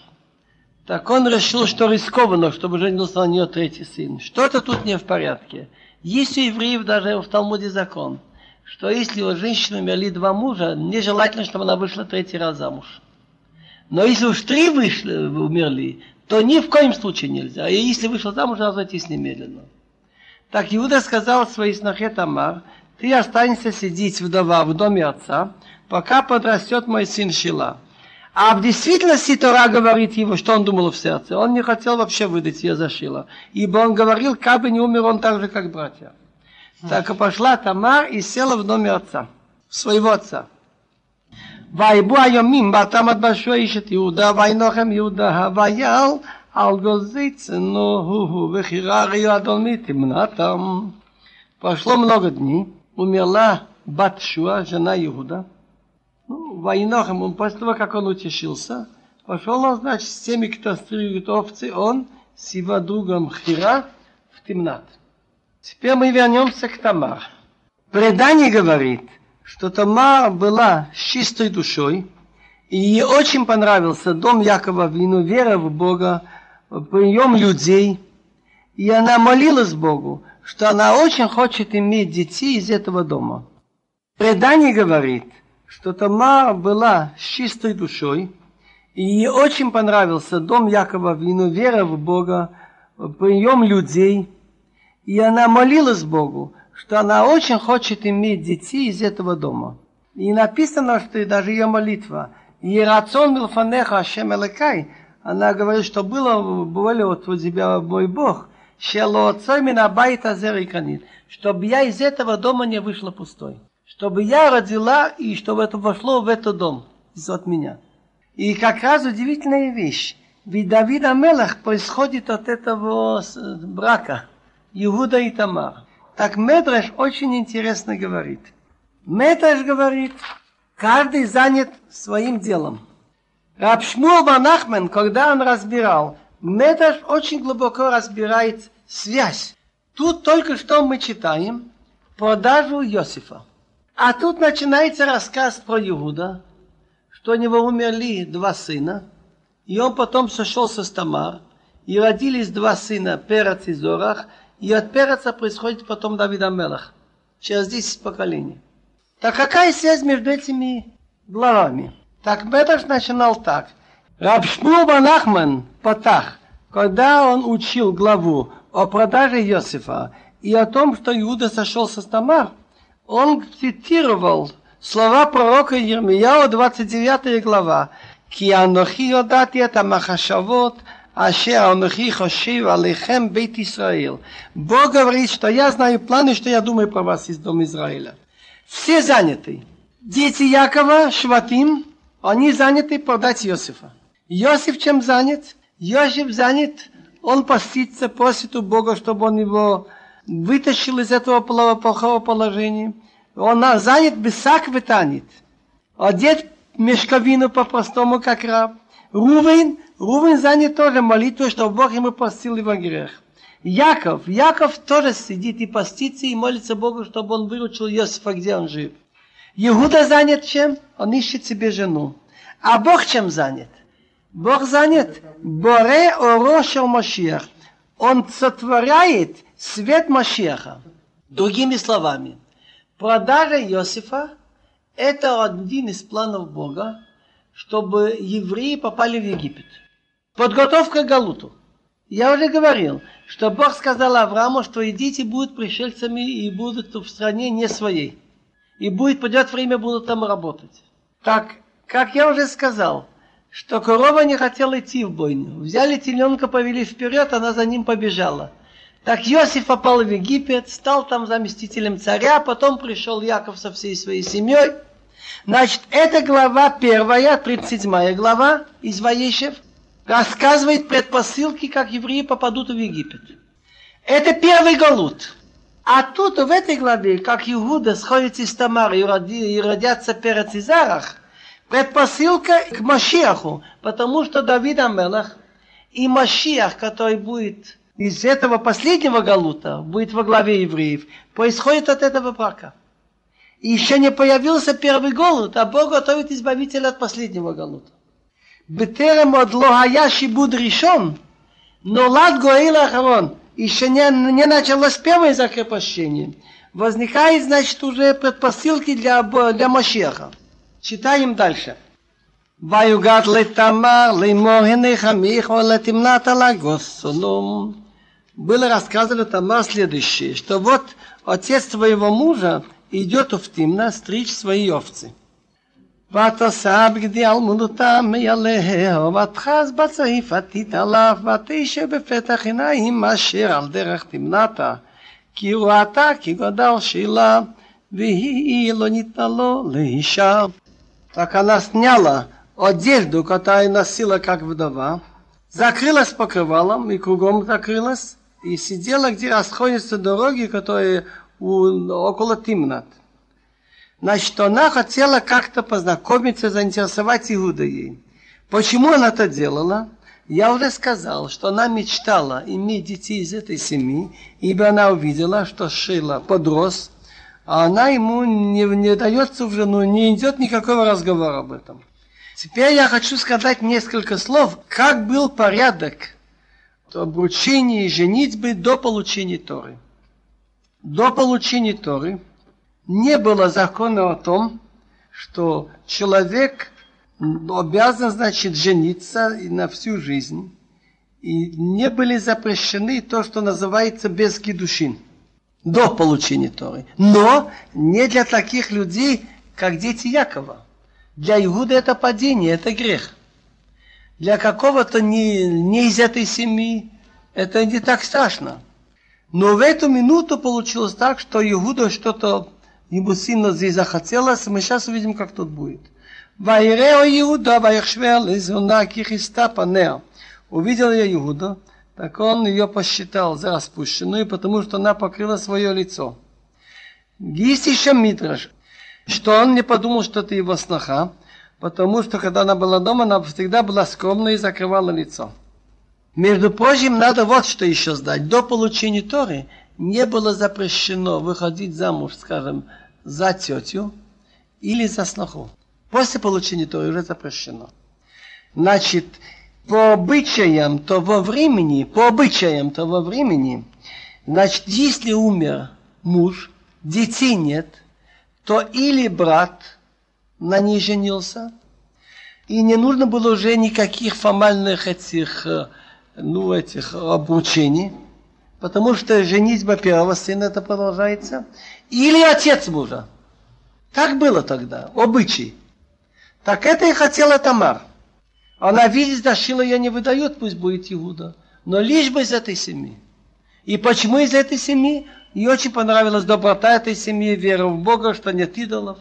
Так он решил, что рискованно, чтобы женился на нее третий сын. Что-то тут не в порядке. Есть у евреев даже в Талмуде закон – что если у женщины умерли два мужа, нежелательно, чтобы она вышла третий раз замуж. Но если уж три вышли, умерли, то ни в коем случае нельзя. И если вышла замуж, надо зайти немедленно. Так Иуда сказал своей снохе Тамар, ты останешься сидеть вдова в доме отца, пока подрастет мой сын Шила. А в действительности Тора говорит его, что он думал в сердце. Он не хотел вообще выдать ее за Шила. Ибо он говорил, как бы не умер он так же, как братья. Так и пошла Тамар и села в доме отца, своего отца. ויבוא היומים באתם עד בשוע איש את יהודה וינוחם יהודה וייל על גוזי צנוהו וחירה ריו אדוני תמנעתם. Прошло много дней, умерла Батшуа, жена Иуда. Ну, Вайнохам, он после того, как он утешился, пошел он, значит, с теми, кто стригут овцы, он с его другом Хира в темнат. Теперь мы вернемся к Тамар. Предание говорит, что Тамар была с чистой душой, и ей очень понравился дом Якова Вину, вера в Бога, прием людей. И она молилась Богу, что она очень хочет иметь детей из этого дома. Предание говорит, что Тамар была с чистой душой, и ей очень понравился дом Якова Вину, вера в Бога, прием людей. И она молилась Богу, что она очень хочет иметь детей из этого дома. И написано, что даже ее молитва, «Ерацон милфанеха Ашем Элекай», она говорит, что было воля от тебя мой Бог, чтобы я из этого дома не вышла пустой. Чтобы я родила, и чтобы это вошло в этот дом, от меня. И как раз удивительная вещь. Ведь Давид Амелах происходит от этого брака. Иуда и Тамар. Так Медреш очень интересно говорит. Медреш говорит, каждый занят своим делом. Раб Шмуэл Банахмен, когда он разбирал, Медреш очень глубоко разбирает связь. Тут только что мы читаем продажу Иосифа. А тут начинается рассказ про Иуда, что у него умерли два сына, и он потом сошелся с Тамар, и родились два сына, Перец и Зорах, и от Переца происходит потом Давид Амелах. Через 10 поколений. Так какая связь между этими главами? Так Медраш начинал так. Раб Шмул Банахман Патах, когда он учил главу о продаже Иосифа и о том, что Иуда сошел со Тамар, он цитировал слова пророка Ермияу, 29 глава. «Ки анохи это махашавот, Аша Анухи Хошив Алейхем Бейт Исраил. Бог говорит, что я знаю планы, что я думаю про вас из Дома Израиля. Все заняты. Дети Якова, Шватим, они заняты продать Иосифа. Иосиф чем занят? Иосиф занят, он постится, просит у Бога, чтобы он его вытащил из этого плохого положения. Он занят без всякого танет. Одет мешковину по-простому, как раб. Рувен Рувен занят тоже молитвой, чтобы Бог ему простил его грех. Яков, Яков тоже сидит и постится и молится Богу, чтобы он выручил Иосифа, где он жив. Иуда занят чем? Он ищет себе жену. А Бог чем занят? Бог занят Боре Орошел Машиах. Он сотворяет свет Машиаха. Другими словами, продажа Иосифа – это один из планов Бога, чтобы евреи попали в Египет. Подготовка к Галуту. Я уже говорил, что Бог сказал Аврааму, что и дети будут пришельцами и будут в стране не своей. И будет, придет время, будут там работать. Так, как я уже сказал, что корова не хотела идти в бойню. Взяли теленка, повели вперед, она за ним побежала. Так Иосиф попал в Египет, стал там заместителем царя, потом пришел Яков со всей своей семьей. Значит, это глава первая, 37 глава из Ваешев, рассказывает предпосылки, как евреи попадут в Египет. Это первый галут. А тут в этой главе, как Иуда сходит из Тамара и, роди, и родятся перед Цезарах, предпосылка к Машиаху, потому что Давид Амелах и Машиах, который будет из этого последнего галута, будет во главе евреев, происходит от этого брака. И еще не появился первый галут, а Бог готовит избавителя от последнего галута. בטרם עוד לא היה שיבוד ראשון, נולד גואל האחרון. Еще не, не началось первое закрепощение. Возникает, значит, уже предпосылки для, для Машеха. Читаем дальше. ויוגד לתמר לאמור הנך מיכו לתמנת על הגוסונום. Было рассказано Тамар следующее, что вот отец твоего мужа идет в Тимна стричь свои овцы. ותסע בגדי אלמונותה מעליה, ותחז בצעיפתית עליו, ותשב בפתח עיניים אשר על דרך תמנתה, כי ראתה כי גדל שילה, והיא לא ניתנה לו לאישה. Так она сняла одежду, которую носила как вдова, закрылась покрывалом и кругом закрылась, и сидела, где расходятся дороги, которые у, около Тимнат. Значит, она хотела как-то познакомиться, заинтересовать Иуда ей. Почему она это делала? Я уже сказал, что она мечтала иметь детей из этой семьи, ибо она увидела, что Шила подрос, а она ему не, не дается в жену, не идет никакого разговора об этом. Теперь я хочу сказать несколько слов, как был порядок обручения и женитьбы до получения Торы. До получения Торы – не было закона о том, что человек обязан, значит, жениться на всю жизнь. И не были запрещены то, что называется без кедушин до получения Торы. Но не для таких людей, как дети Якова. Для Иуда это падение, это грех. Для какого-то не, не из этой семьи это не так страшно. Но в эту минуту получилось так, что Иуда что-то Ему сильно здесь захотелось, мы сейчас увидим, как тут будет. Вайрео Иуда, вайхшвел, изуна кихиста панеа. Увидел я Иуда, так он ее посчитал за распущенную, потому что она покрыла свое лицо. Есть еще Митраш, что он не подумал, что это его сноха, потому что когда она была дома, она всегда была скромна и закрывала лицо. Между прочим, надо вот что еще сдать. До получения Торы не было запрещено выходить замуж, скажем, за тетю или за сноху. После получения Торы уже запрещено. Значит, по обычаям того времени, по обычаям того времени, значит, если умер муж, детей нет, то или брат на ней женился, и не нужно было уже никаких формальных этих, э, ну, этих обручений, потому что женитьба первого сына это продолжается, или отец мужа. Так было тогда, обычай. Так это и хотела Тамар. Она видит, что Шила ее не выдает, пусть будет Иуда, но лишь бы из этой семьи. И почему из этой семьи? Ей очень понравилась доброта этой семьи, вера в Бога, что нет идолов.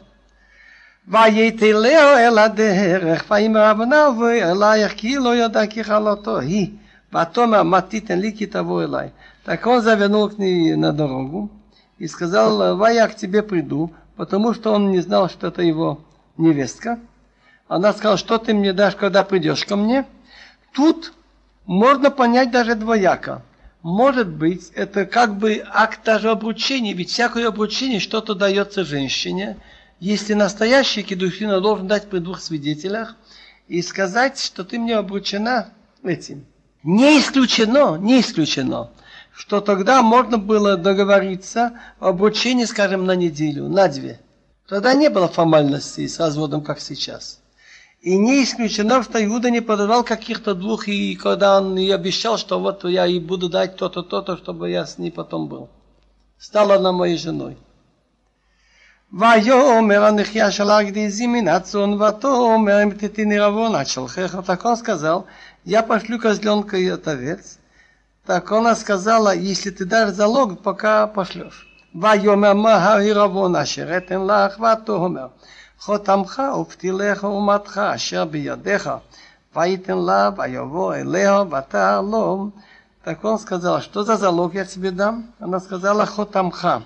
ויתלהו אל הדרך, ויאמר אבנר ואלייך כי לא ידע כי חלותו היא, ותאמר מה תיתן לי כי תבוא אליי. так он завернул к ней на дорогу и сказал, давай я к тебе приду, потому что он не знал, что это его невестка. Она сказала, что ты мне дашь, когда придешь ко мне. Тут можно понять даже двояко. Может быть, это как бы акт даже обручения, ведь всякое обручение что-то дается женщине. Если настоящий кедухина должен дать при двух свидетелях и сказать, что ты мне обручена этим. Не исключено, не исключено, что тогда можно было договориться об обручении, скажем, на неделю, на две. Тогда не было формальностей с разводом, как сейчас. И не исключено, что Иуда не подавал каких-то двух, и когда он и обещал, что вот я и буду дать то-то, то-то, чтобы я с ней потом был. Стала она моей женой. ויאמר הנחייה של הגדיזי מן הצאן ותאמר אם תתני רבון עד שלחך. Так он сказал, я пошлю козленка и овец. Так она сказала, если ты дашь залог, пока пошлешь. ויאמר מה העירבון אשר אתן לך ותאמר חותמך ופתילך ומתך אשר בידיך וייתן לה ויבוא אליה ותעלום. Так он сказал, что за залог я тебе дам? Она сказала, хотамха.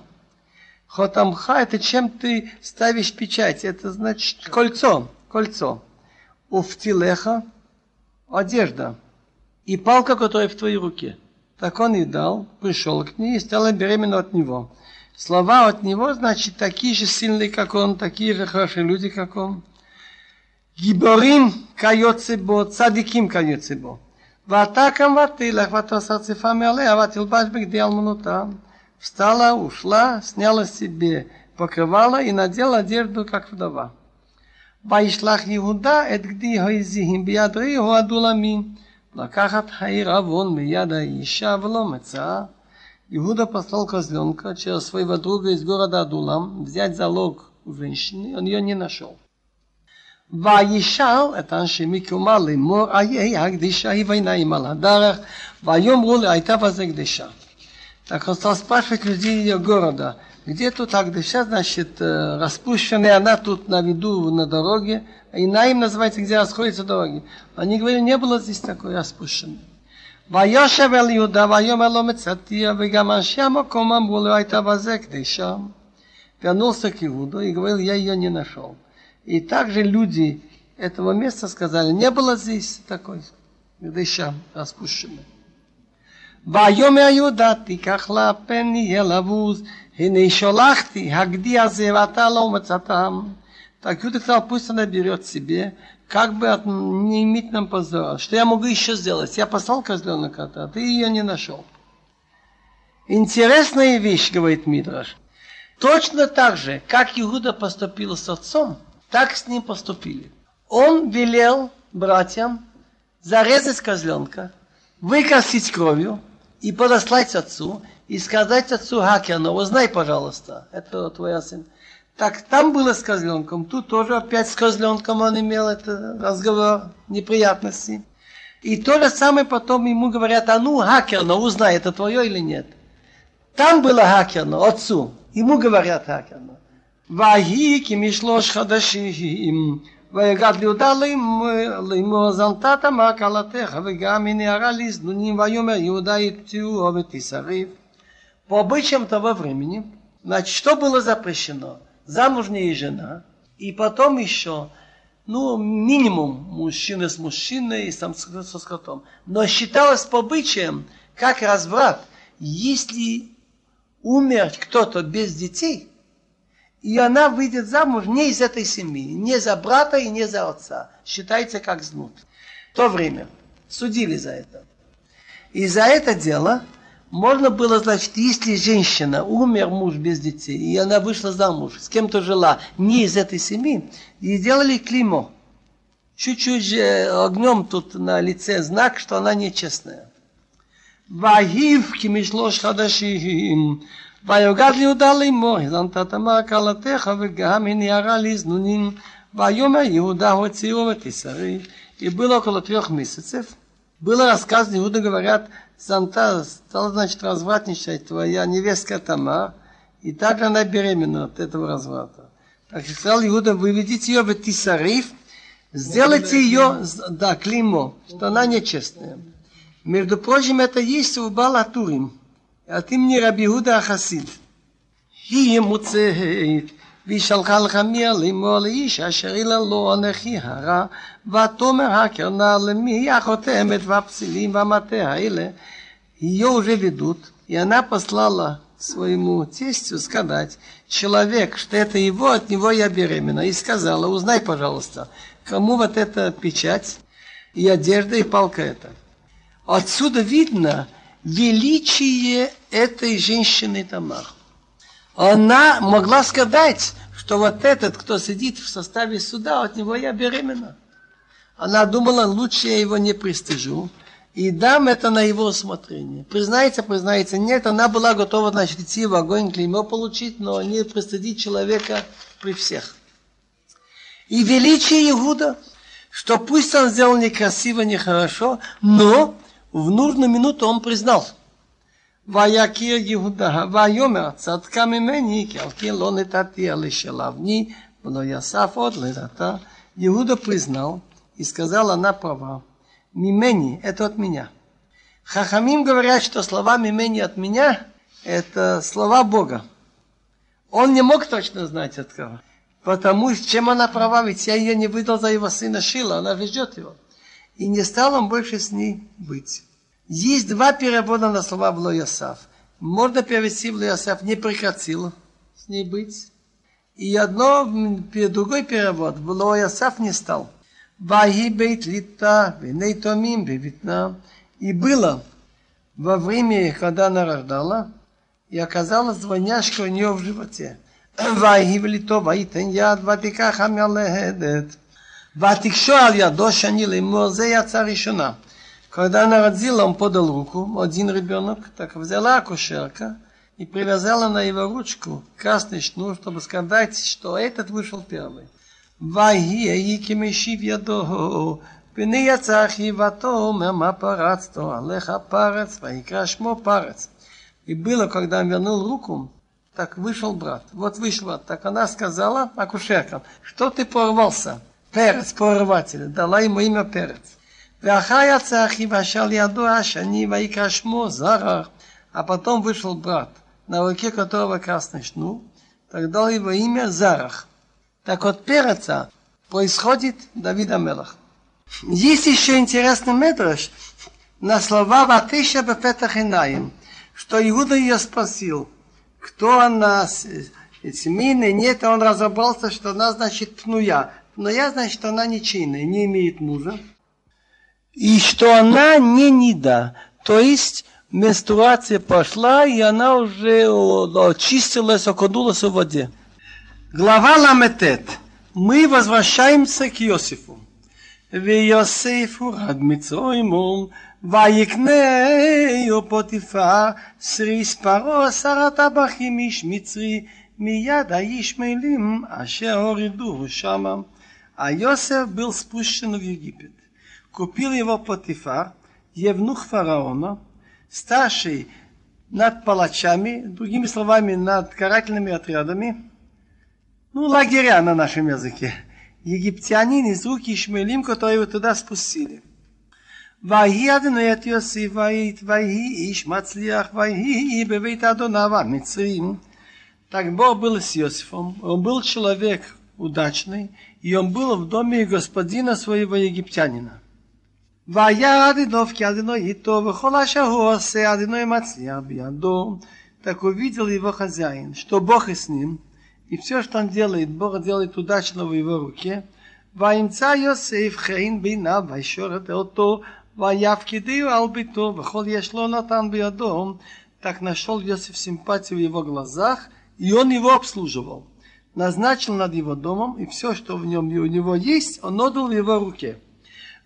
Хотамха это чем ты ставишь печать. Это значит кольцо. Кольцо. Уфтилеха одежда. И палка, которая в твоей руке. Так он и дал, пришел к ней и стала беременна от него. Слова от него, значит, такие же сильные, как он, такие же хорошие люди, как он. Гиборим кайоцебо, цадиким кайоцебо. Ватакам ватилах, ватосацифами алея, а ватилбаш бигди алмунута. Встала, ушла, сняла себе покрывала и надела одежду, как вдова. Вайшлах Иуда, эдгди гайзихим биадриху адуламин. רעהו הדולמי, לקחת העיר עוון מיד האישה ולא מצאה. Иуда послал козленка через своего друга из города Адулам взять залог у женщины, он ее не нашел. וישאל את אנשי מקומה לאמור, איה הקדישה היא ועיניים על הדרך, ויאמרו לי, הייתה בזה קדישה. Так он стал спрашивать людей ее города, где тут Агдыша, значит, распущенная, она тут на виду, на дороге, а Инаим называется, где расходятся дороги. Они говорили, не было здесь такой распущенной. ויושב אל יהודה ויאמר לו מצאתיה וגם אנשי המקום אמרו לו הייתה בזה קדישה. Вернулся к Иуду и говорил, я ее не нашел. И также люди этого места сказали, не было здесь такой קדישה распущенной. ויאמר יהודה תיקח לה פן יהיה לבוז הנה שלחתי הגדי הזה ואתה לא מצאתם. Так Юда сказал, пусть она берет себе, как бы от, не иметь нам позора. Что я могу еще сделать? Я послал козленок, а ты ее не нашел. Интересная вещь, говорит Мидраш. Точно так же, как Иуда поступил с отцом, так с ним поступили. Он велел братьям зарезать козленка, выкрасить кровью и подослать отцу, и сказать отцу Хакерну, узнай, пожалуйста, это твой сын. Так там было с козленком, тут тоже опять с козленком он имел это разговор, неприятности. И то же самое потом ему говорят, а ну, Хакерну, узнай, это твое или нет. Там было Хакерну, отцу, ему говорят Хакерну. ויהי כי משלוש חדשים ויגד ליהודה לאמור זנתת מעקלתך וגם מנערה לזנונים ויאמר יהודה יפצעו ותשרף по обычаям того времени, значит, что было запрещено? Замужняя жена, и потом еще, ну, минимум мужчина с мужчиной и сам со скотом. Но считалось по обычаям, как разврат, если умер кто-то без детей, и она выйдет замуж не из этой семьи, не за брата и не за отца. Считается как знут. В то время судили за это. И за это дело можно было, значит, если женщина, умер муж без детей, и она вышла замуж, с кем-то жила, не из этой семьи, и делали клеймо. Чуть-чуть же огнем тут на лице знак, что она нечестная. ויהיב כמשלוש חדשים, ויוגד ליהודה לאמו, הזנת מעקלתך וגם הניערה לזנונים, ויאמר יהודה הוציאו ותסרי. И было около трех месяцев. было рассказано, Иуда говорят, Санта стала, значит, развратничать твоя невестка Тама, и также она беременна от этого разврата. Так что сказал Иуда, выведите ее в Тисариф, сделайте ее, да, климо, что она нечестная. Между прочим, это есть у Балатурим, от имени Раби Иуда Ахасид. И ему цеет, שלחה לך מיה לאמור לאיש אשר אילה לו אנכי הרע, ותאמר הקרנה למי החותמת והפסילים והמטה האלה, ее уже ведут, и она послала своему тестю сказать, человек, что это его, от него я беременна, и сказала, узнай, пожалуйста, кому вот эта печать и одежда, и палка эта. Отсюда видно величие этой женщины Тамар. Она могла сказать, что вот этот, кто сидит в составе суда, от него я беременна. Она думала, лучше я его не пристыжу и дам это на его усмотрение. Признается, признается, нет, она была готова, значит, идти в огонь, клеймо получить, но не пристыдить человека при всех. И величие Иуда, что пусть он сделал некрасиво, нехорошо, но в нужную минуту он признал. ויקיר יהודה, ויאמר צדקה ממני, כי על כן לא נתתי על לשלבני, ולא יסף עוד לדתה. Иуда признал и сказал, она права. Мимени – это от меня. Хахамим говорят, что слова мимени от меня – это слова Бога. Он не мог точно знать от кого. Потому что чем она права, ведь я ее не выдал за его сына Шила, она ждет его. И не стал он больше с ней быть. Есть два перевода на слова в Лоясав. Можно перевести в Лоясав не прекратил с ней быть. И одно, другой перевод, в Лоясав не стал. Ваги бейт лита, веней томим бевитна. И было во время, когда она рождала, и оказалась двойняшка у нее в животе. ויהיב ליטו וייתן יד ותיקח המלהדת ותקשור על ידו שאני לאמור זה יצא ראשונה. Когда она родила, он подал руку, один ребенок, так взяла кушерка и привязала на его ручку красный шнур, чтобы сказать, что этот вышел первый. ויהי כמשיב ידו, פני יצא חיבתו, אומר מה פרצתו, עליך פרץ, ויקרא שמו פרץ. И было, когда он вернул руку, так вышел брат. Вот вышел брат. Так она сказала акушеркам, что ты порвался? Перец, порватель. Дала ему имя Перец. Вахай Ацахи вошел Яду Ашани Ваикра Шмо Зарах. А потом вышел брат, на руке которого красный шнур, тогда его имя Зарах. Так от перца происходит Давида Амелах. Есть еще интересный метраж на слова Ватыша Бепетахинаем, что Иуда ее спросил, кто она, семейная, нет, он разобрался, что она значит пнуя. Пнуя значит, она ничейная, не имеет мужа и что она не нида, то есть менструация пошла, и она уже очистилась, окунулась в воде. Глава Ламетет. Мы возвращаемся к Иосифу. ויוסף הורד מצרוימו, ויקנהו פוטיפר, סריס פרעה שר הטבחים איש מצרי, מיד הישמעאלים אשר הורידו שמה. А Йосеф был спущен в Египет. купил его Потифар, евнух фараона, старший над палачами, другими словами, над карательными отрядами, ну, лагеря на нашем языке, египтянин из рук Ишмаилим, которые его туда спустили. ויהי אדוני את יוסף ויהי איש מצליח ויהי בבית אדוניו המצרים. Так Бог был с Иосифом. Он был человек удачный, и он был в доме господина своего египтянина. והיה אדינוב כי אדינו איתו, וכל אשר הוא עושה אדינו מצליח בידו. Так увидел его хозяин, что Бог и с ним, и все, что он делает, Бог делает удачно в его руке. וימצא יוסף חן בעיניו וישור את אותו ויפקידהו על ביתו וכל יש לו נתן בידו. Так нашел Йосиф симпатию в его глазах, и он его обслуживал. Назначил над его домом, и все, что в нем и у него есть, он отдал в его руке.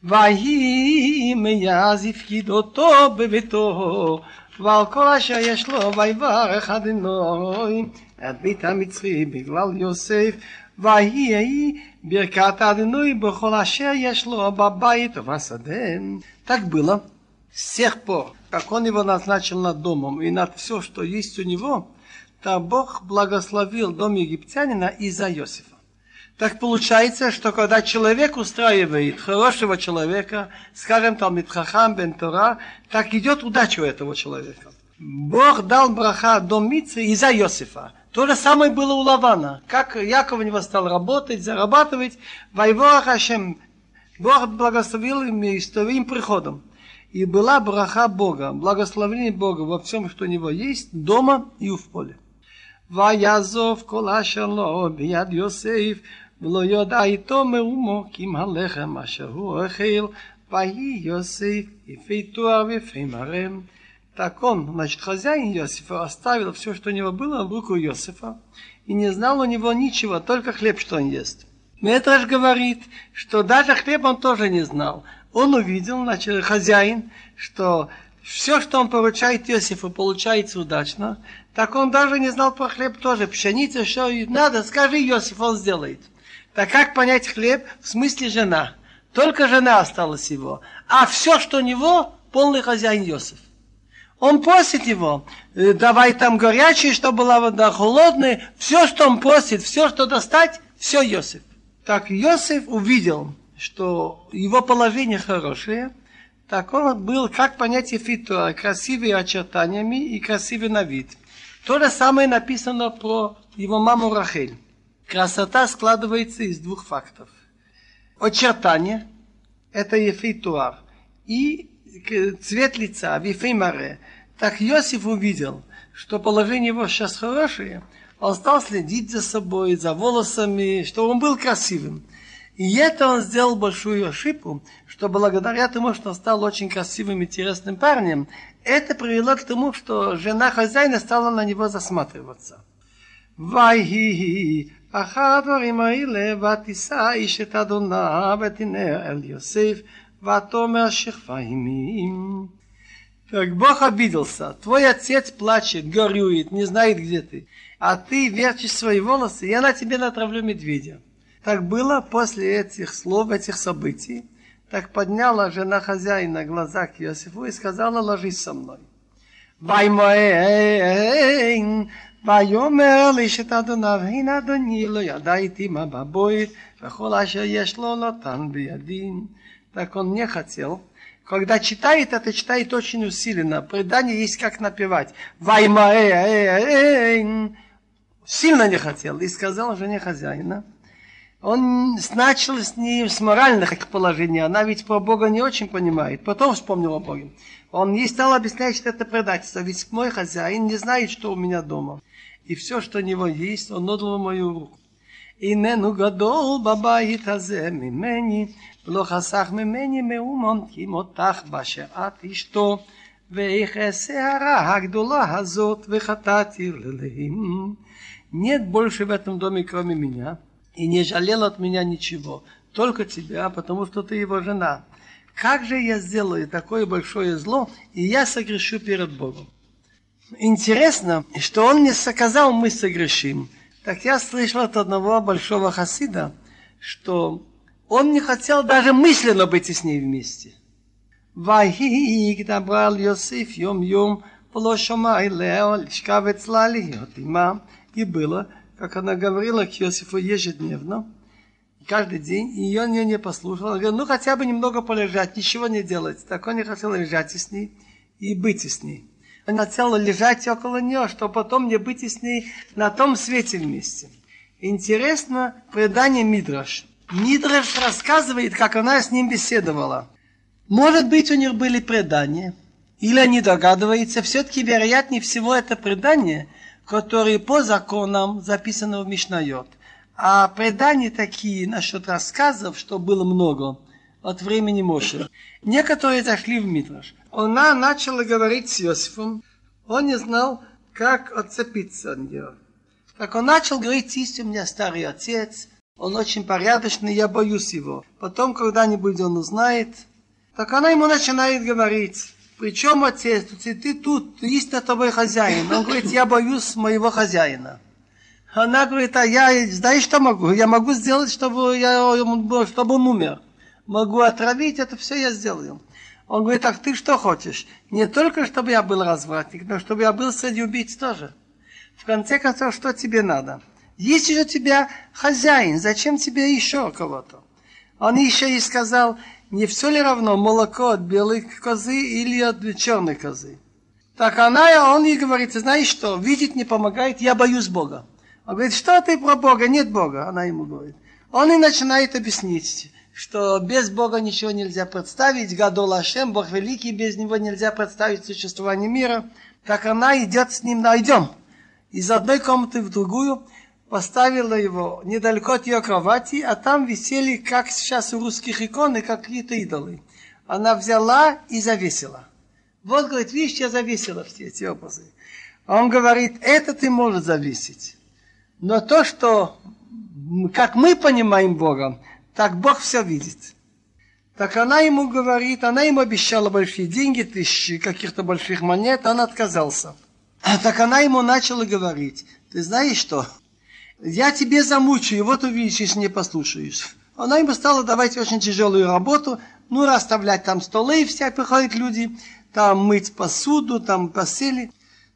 ויהי מאז הפקיד אותו בביתו ועל כל אשר יש לו ויברך אדינוי את בית המצרי בגלל יוסף ויהי ברכת אדינוי בכל אשר יש לו בבית ובשדה. Так было с тех пор, как он его назначил над домом и над все, что есть у него, то Бог благословил дом египтянина из-за Иосифа. Так получается, что когда человек устраивает хорошего человека, скажем, там, Митхахам, Бен Тора, так идет удача у этого человека. Бог дал браха дом Митцы из-за Иосифа. То же самое было у Лавана. Как Яков у него стал работать, зарабатывать, Вайвора Хашем. Бог благословил им своим приходом. И была браха Бога, благословение Бога во всем, что у него есть, дома и в поле. ויעזוב כל אשר לו ביד יוסף ולא ידע איתו מאומו כי אם הלחם אשר הוא אוכל ויהי יוסף יפי תואר ויפי מרם. Так он, значит, хозяин Иосифа оставил все, что у него было, в руку Иосифа, и не знал у него ничего, только хлеб, что он ест. Метраж говорит, что даже хлеб он тоже не знал. Он увидел, значит, хозяин, что все, что он поручает Иосифу, получается удачно. Так он даже не знал про хлеб тоже. Пшеница, что надо, скажи Иосиф, он сделает. Так как понять хлеб? В смысле жена. Только жена осталась его. А все, что у него, полный хозяин Иосиф. Он просит его, «Э, давай там горячее, чтобы была вода холодная. Все, что он просит, все, что достать, все Иосиф. Так Иосиф увидел, что его положение хорошее, так он был, как понятие фитуа, красивый очертаниями и красивый на вид. То же самое написано про его маму Рахель. Красота складывается из двух фактов. Очертание – это ефейтуар, и цвет лица – вифеймаре. Так Иосиф увидел, что положение его сейчас хорошее, он стал следить за собой, за волосами, чтобы он был красивым. И это он сделал большую ошибку, что благодаря тому, что он стал очень красивым и интересным парнем, это привело к тому, что жена хозяина стала на него засматриваться. Вайги אחר הדברים האלה ותישא איש את אדונה ותנא אל יוסף ותאמר שכבה עמים. Так Бог обиделся. Твой отец плачет, горюет, не знает, где ты. А ты верчишь свои волосы, я на тебе натравлю медведя. Так было после этих слов, этих событий. Так подняла жена хозяина глаза к Иосифу и сказала, ложись со мной. וימאן, ויאמר לאשת אדוניו, הנה אדוני לא ידע איתי מה בבית, וכל אשר יש לו נתן בידי. Так он не хотел. Когда читает, это читает очень усиленно. Предание есть как напевать. Ваймаэ, сильно не хотел. И сказал жене хозяина. Он начал с ней с моральных положений. Она ведь про Бога не очень понимает. Потом вспомнил о Боге. Он ей стал объяснять, что это предательство. Ведь мой хозяин не знает, что у меня дома. И все, что у него есть, он отдал в мою руку. איננו גדול בבית הזה ממני, ולא חסך ממני מאומון, כי מותך באשר את אשתו, ואיך אעשה הרע הגדולה הזאת, וחטאתי ללהם. Нет больше в этом доме, кроме меня, и не жалел от меня ничего, только тебя, потому что ты его жена. Как же я сделаю такое большое зло, и я согрешу перед Богом? Интересно, что он не сказал, мы согрешим. Так я слышал от одного большого хасида, что он не хотел даже мысленно быть с ней вместе. ויהי דברה על יוסיף יום יום ולא שמע אליה לשכב אצלה להיות עמה. И было, как она говорила к Иосифу ежедневно, каждый день, и он ее не послушал. Он говорит, ну хотя бы немного полежать, ничего не делать. Так он не хотел лежать с ней и быть с ней. Он хотел лежать около нее, чтобы потом не быть с ней на том свете вместе. Интересно предание Мидраш. Мидраш рассказывает, как она с ним беседовала. Может быть, у них были предания, или они догадываются, все-таки вероятнее всего это предание, которые по законам записаны в Мишнайот. А предания такие насчет рассказов, что было много от времени Моше. Некоторые зашли в Мидраш. Она начала говорить с Иосифом. Он не знал, как отцепиться от нее. Так он начал говорить, есть у меня старый отец, он очень порядочный, я боюсь его. Потом когда-нибудь он узнает. Так она ему начинает говорить, причем отец, ты, ты тут, есть на тобой хозяин. Он говорит, я боюсь моего хозяина. Она говорит, а я, знаешь, что могу? Я могу сделать, чтобы, я, чтобы он умер. Могу отравить, это все я сделаю. Он говорит, так ты что хочешь? Не только, чтобы я был развратник, но чтобы я был среди убийц тоже. В конце концов, что тебе надо? Есть же у тебя хозяин, зачем тебе еще кого-то? Он еще и сказал, не все ли равно молоко от белой козы или от черной козы? Так она, он ей говорит, знаешь что, видеть не помогает, я боюсь Бога. Он говорит, что ты про Бога? Нет Бога, она ему говорит. Он и начинает объяснить, что без Бога ничего нельзя представить, Гадол Ашем, Бог великий, без него нельзя представить существование мира. Так она идет с ним, найдем. Из одной комнаты в другую поставила его недалеко от ее кровати, а там висели, как сейчас у русских иконы, какие-то идолы. Она взяла и завесила. Вот, говорит, видишь, я завесила все эти образы. Он говорит, это ты можешь завесить. Но то, что как мы понимаем Бога, так Бог все видит. Так она ему говорит, она ему обещала большие деньги, тысячи каких-то больших монет, он отказался. Так она ему начала говорить, ты знаешь что, я тебе замучаю, вот увидишь, если не послушаешь. Она ему стала давать очень тяжелую работу, ну, расставлять там столы, все приходят люди, там мыть посуду, там посели.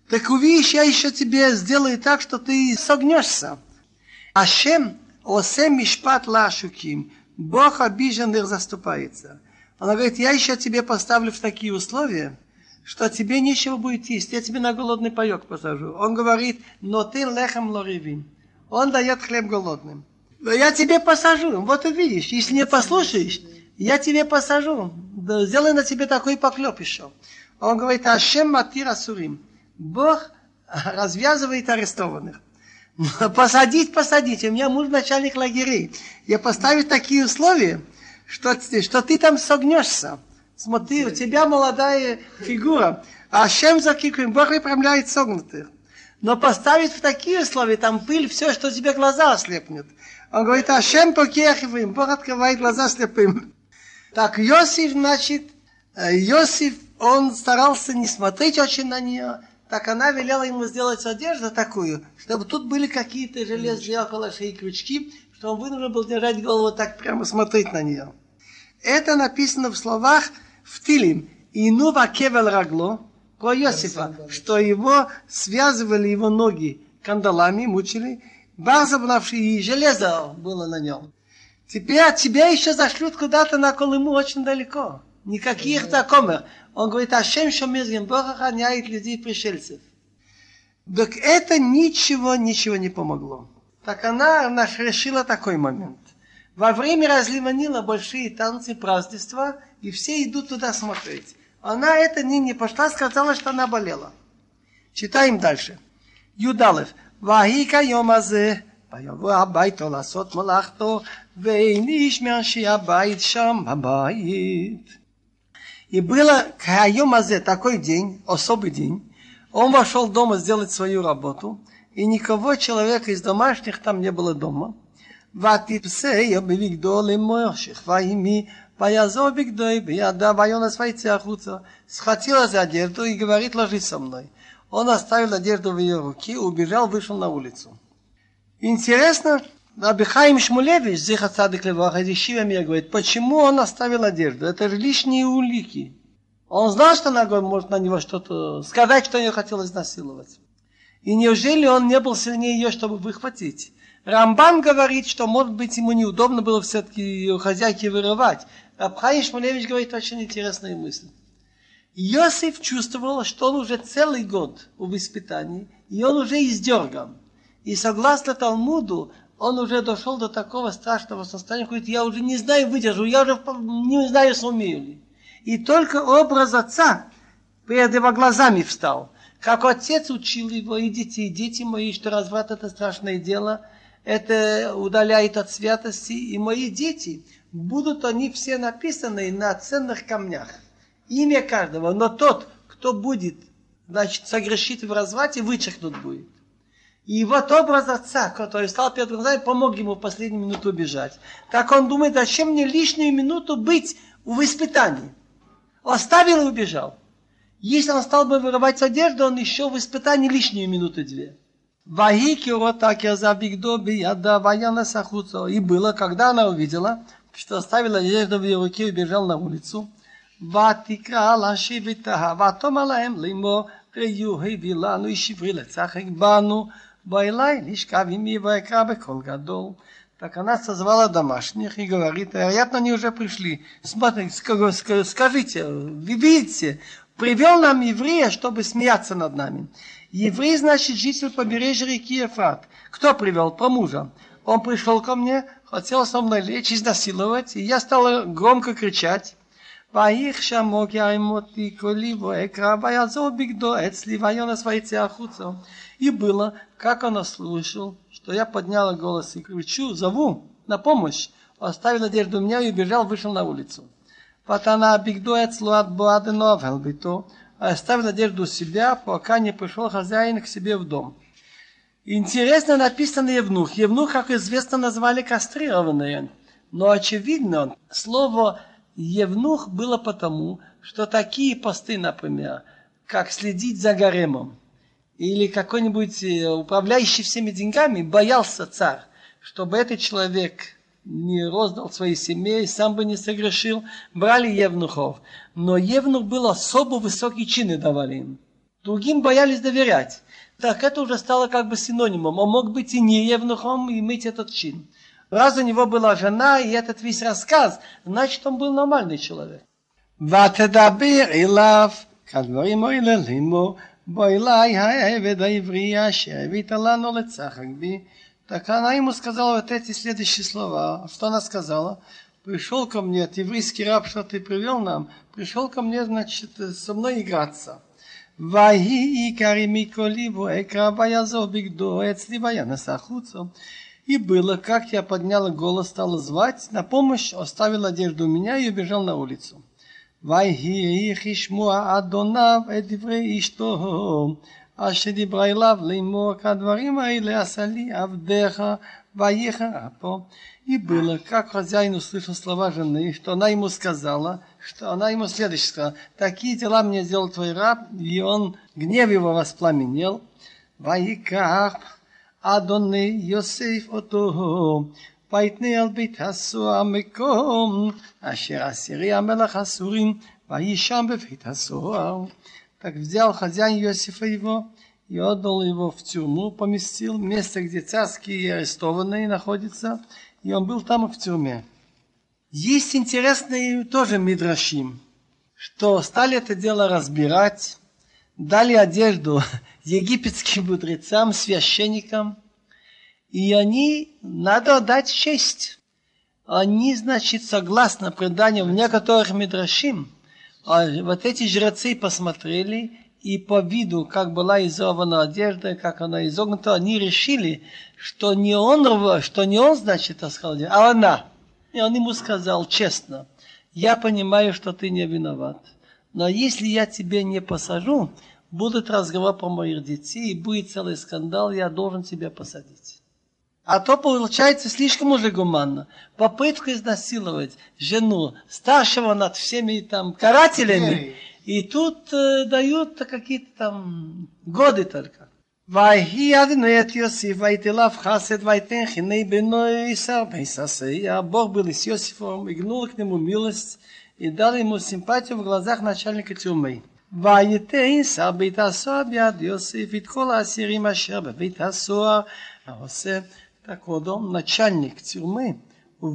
Так увидишь, я еще тебе сделаю так, что ты согнешься. Ашем осе мишпат лашуким. Бог обиженных заступается. Она говорит, я еще тебе поставлю в такие условия, что тебе нечего будет есть, я тебе на голодный паек посажу. Он говорит, но ты лехем лоривин. Он дает хлеб голодным. Я тебе посажу, вот увидишь, если не послушаешь, я тебе посажу, сделай на тебе такой поклеп еще. Он говорит, Ашем Матир Асурим. Бог развязывает арестованных. Посадить, посадить. У меня муж начальник лагерей. Я поставлю такие условия, что, что ты там согнешься. Смотри, у тебя молодая фигура. А чем закикуем? Бог выпрямляет согнутых. Но поставить в такие условия, там пыль, все, что тебе глаза ослепнет. Он говорит, а чем покехиваем? Бог открывает глаза слепым. Так, Йосиф, значит, э, Йосиф, он старался не смотреть очень на нее, так она велела ему сделать одежду такую, чтобы тут были какие-то железные около шеи крючки, что он вынужден был держать голову так прямо смотреть на нее. Это написано в словах в Тилим. Ину кевел рагло, про Иосифа, что его связывали его ноги кандалами, мучили, базовнавши и железо было на нем. Теперь тебя еще зашлют куда-то на Колыму очень далеко. Никаких такомер. Он говорит, Ашем Шомиргем, Бог охраняет людей пришельцев. Так это ничего, ничего не помогло. Так она, она решила такой момент. Во время разлива Нила большие танцы, празднества, и все идут туда смотреть. Она это не, не пошла, сказала, что она болела. Читаем дальше. Юдалев. Вахика йомазе, ויבוא הביתו לעשות מלאכתו, ואין איש מאנשי הבית שם בבית. И было Кайомазе такой день, особый день. Он вошел дома сделать свою работу, и никого человека из домашних там не было дома. ותפסה בבגדו לאמור שכבה עמי ויעזור בגדוי בידה ויונס ויצא החוצה. Схватила за одежду и говорит, ложись со мной. Он оставил одежду в ее руки, убежал, вышел на улицу. Интересно, Абихаим Шмулевич, Зиха Цадык Леваха, мне говорит, почему он оставил одежду? Это же лишние улики. Он знал, что она может на него что-то сказать, что ее хотел изнасиловать. И неужели он не был сильнее ее, чтобы выхватить? Рамбан говорит, что, может быть, ему неудобно было все-таки ее хозяйки вырывать. Абхаим Шмулевич говорит очень интересные мысли. Иосиф чувствовал, что он уже целый год в воспитании, и он уже издерган. И согласно Талмуду, он уже дошел до такого страшного состояния, говорит, я уже не знаю, выдержу, я уже не знаю, сумею ли. И только образ отца перед его глазами встал. Как отец учил его, и детей, дети мои, что разврат это страшное дело, это удаляет от святости, и мои дети, будут они все написаны на ценных камнях. Имя каждого, но тот, кто будет, значит, согрешит в разврате, вычеркнут будет. И вот образ отца, который стал перед глазами, помог ему в последнюю минуту убежать. Так он думает, зачем мне лишнюю минуту быть в испытании? Оставил и убежал. Если он стал бы вырывать одежду, он еще в испытании лишнюю минуту две. Ваики так я забигдо бияда ваяна сахуцо. И было, когда она увидела, что оставила одежду в ее руке и убежал на улицу. ותקרא Вайлай лишкавими вайкрабекол колгадол. Так она созвала домашних и говорит, вероятно, они уже пришли. Смотрите, скажите, видите, привел нам еврея, чтобы смеяться над нами. Еврей, значит, житель побережья реки Ефрат. Кто привел? Про мужа. Он пришел ко мне, хотел со мной лечь, изнасиловать, и я стала громко кричать. ויך שמוק יעמותי קולי ואקרא ויעזור בגדו אצלי ויונס ויצא החוצה. И было, как он услышал, что я подняла голос и кричу, зову на помощь, оставил одежду у меня и убежал, вышел на улицу. Патана бигдо эцлу от буадено велбито, оставил одежду у себя, пока не пришел хозяин к себе в дом. Интересно написано Евнух. Евнух, как известно, назвали кастрированные. Но очевидно, слово Евнух было потому, что такие посты, например, как следить за гаремом, или какой-нибудь э, управляющий всеми деньгами, боялся царь, чтобы этот человек не роздал своей семьи, сам бы не согрешил, брали евнухов. Но евнух был особо высокий чины давали им. Другим боялись доверять. Так это уже стало как бы синонимом. Он мог быть и не евнухом и иметь этот чин. Раз у него была жена, и этот весь рассказ, значит, он был нормальный человек. ותדבר אליו כדברים האלה לימו בוא אליי העבד העברי אשר הבאת לנו לצחק בי Так она ему сказала вот эти следующие слова. Что она сказала? Пришел ко мне, от еврейский раб, что ты привел нам, пришел ко мне, значит, со мной играться. ויהי עיקרי מקולי ואקרא ויעזוב בגדו אצלי וינס החוצה. И было, как я подняла голос, стала звать, на помощь оставил одежду у меня и убежал на улицу. ויהי כשמוע אדוניו את דברי אשתו אשר דיברה אליו לאמור כדברים האלה עשה לי עבדיך ויחרה פה. И было, как хозяин услышал слова жены, что она ему сказала, что она ему следующее сказала, такие дела мне сделал твой раб, и он, гнев его воспламенел. ויקח אדוני יוסף אותו, ויתנה על בית הסוהר מקום, אשר אסירי המלך הסורים, ויהי שם בבית הסוהר. Так взял хозяин Иосифа его и отдал его в тюрьму, поместил место, где царские арестованные находятся, и он был там в тюрьме. Есть интересный тоже мидрашим, что стали это дело разбирать, дали одежду египетским мудрецам, священникам, и они, надо отдать честь. Они, значит, согласно преданию в некоторых мидрашим, а вот эти жрецы посмотрели, и по виду, как была изорвана одежда, как она изогнута, они решили, что не он, что не он, значит, оскорбил, а она. И он ему сказал честно, я понимаю, что ты не виноват, но если я тебе не посажу, будет разговор про моих детей, и будет целый скандал, я должен тебя посадить. А то получается слишком уже гуманно. Попытка изнасиловать жену старшего над всеми там карателями. И тут э, дают какие-то там годы только. ויהי אדוני את יוסיף ויתלף חסד ויתן חיני בנו Исар Бейсасей, а Бог был с Иосифом, и гнул к нему милость, и дал ему симпатию в глазах начальника тюрьмы. ויתן שר בית הסוהר ביד יוסיף את כל האסירים אשר בבית הסוהר העושה так вот, он начальник тюрьмы,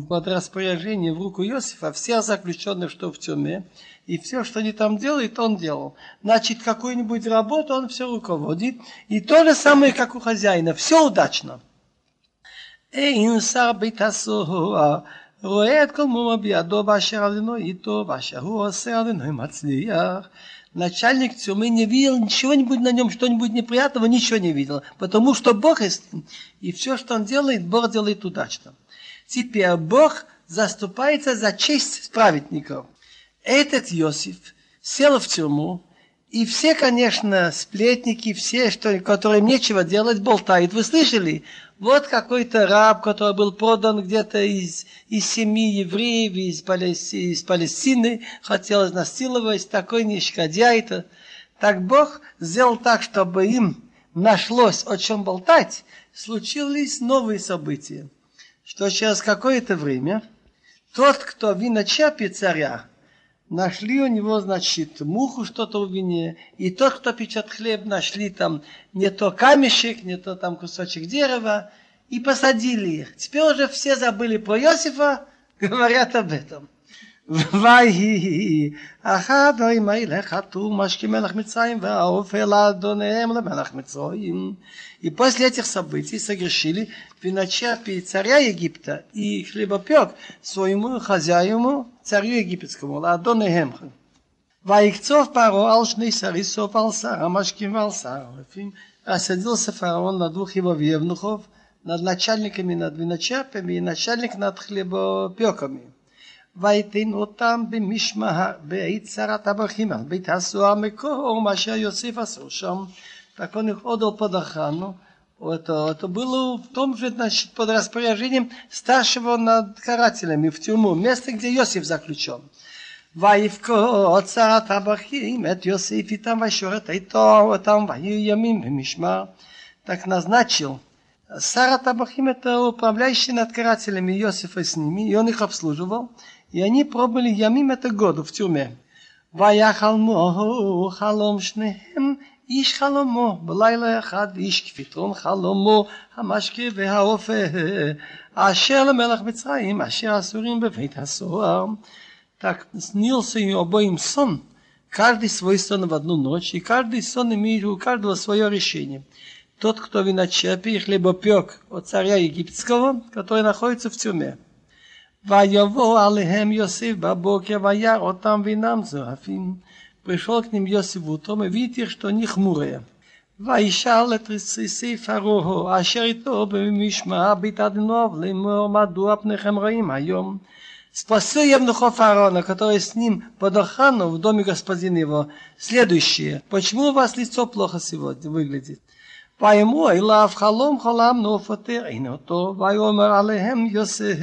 под распоряжение в руку Иосифа всех заключенных, что в тюрьме, и все, что они там делают, он делал. Значит, какую-нибудь работу он все руководит, и то же самое, как у хозяина, все удачно. אין שר בית הסוהר רואה את כל מומו בידו באשר עלינו איתו, ואשר הוא עושה עלינו מצליח начальник тюрьмы не видел ничего-нибудь на нем, что-нибудь неприятного, ничего не видел. Потому что Бог есть, и все, что он делает, Бог делает удачно. Теперь Бог заступается за честь праведников. Этот Иосиф сел в тюрьму, и все, конечно, сплетники, все, что, которым нечего делать, болтают. Вы слышали? Вот какой-то раб, который был продан где-то из, из семьи евреев, из, Палести, из Палестины, хотел изнасиловать, такой нишкодяй-то. Так Бог сделал так, чтобы им нашлось о чем болтать, случились новые события. Что через какое-то время тот, кто виночерпи царя, Нашли у него, значит, муху что-то в вине. И тот, кто печет хлеб, нашли там не то камешек, не то там кусочек дерева. И посадили их. Теперь уже все забыли про Иосифа, говорят об этом. ויהי אחד האלה חתום משכי מלך מצרים והאופל אדוניהם למלך מצרים И после этих событий согрешили виночерпи царя Египта и хлебопек своему хозяину, царю египетскому, Ладонехем. ויקצוף פרעה על שני סריסוף על שר המשקים ועל שר הרפים. Осадился фараон на двух его евнухов, над начальниками над виночерпами и начальник над хлебопеками. ויתן אותם במשמע בעת שר הטבחים על בית הסוהר מקור מה שיוסף עשו שם так он их отдал под охрану, Это, это было в том же, значит, под распоряжением старшего над карателями в тюрьму, место, где Иосиф заключен. ויבכות שר הטבחים את יוסף איתם וישורת איתו אותם ויהיו ימים במשמר. Так назначил Сара Табахим это управляющий над карателями Иосифа с ними, и он их обслуживал, и они пробыли ямим это году в тюрьме. ויחלמו חלום שניהם איש חלומו בלילה אחד איש כפתרון חלומו המשקה והאופה אשר למלך מצרים אשר אסורים בבית הסוהר Так снился им обоим сон, каждый свой сон в одну ночь, и каждый сон имеет у каждого свое решение. Тот, кто виночерпий, хлебопек от царя египетского, который находится в тюрьме. ויבוא עליהם יוסף בבוקר וירא אותם ואינם זועפים. пришел к ним Йосиф утром и видит их, что они хмурые. וישאל את רסיסי פרעה אשר איתו במשמע בהתעדנוב לאמור מדוע פניכם רעים היום Спросил Евнухов фараона, который с ним под охрану в доме господина его, следующее. Почему у вас лицо плохо сегодня выглядит? ויאמרו אליו חלום חלמנו ופוטר אותו ויאמר עליהם יוסף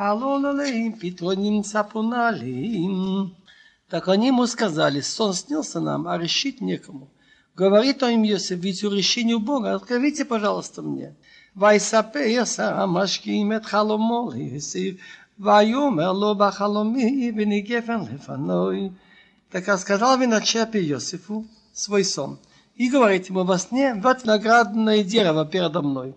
Алололейм, питоним цапуналим. Так они ему сказали, сон снился нам, а решить некому. Говорит он им Йосиф, ведь у решения Бога, открывайте, пожалуйста, мне. Вайсапе яса амашким эт халомо Йосиф, вайомер халоми, и бенегефен лефаной. Так сказал виночерпе Йосифу свой сон. И говорит ему во сне, вот наградное дерево передо мной.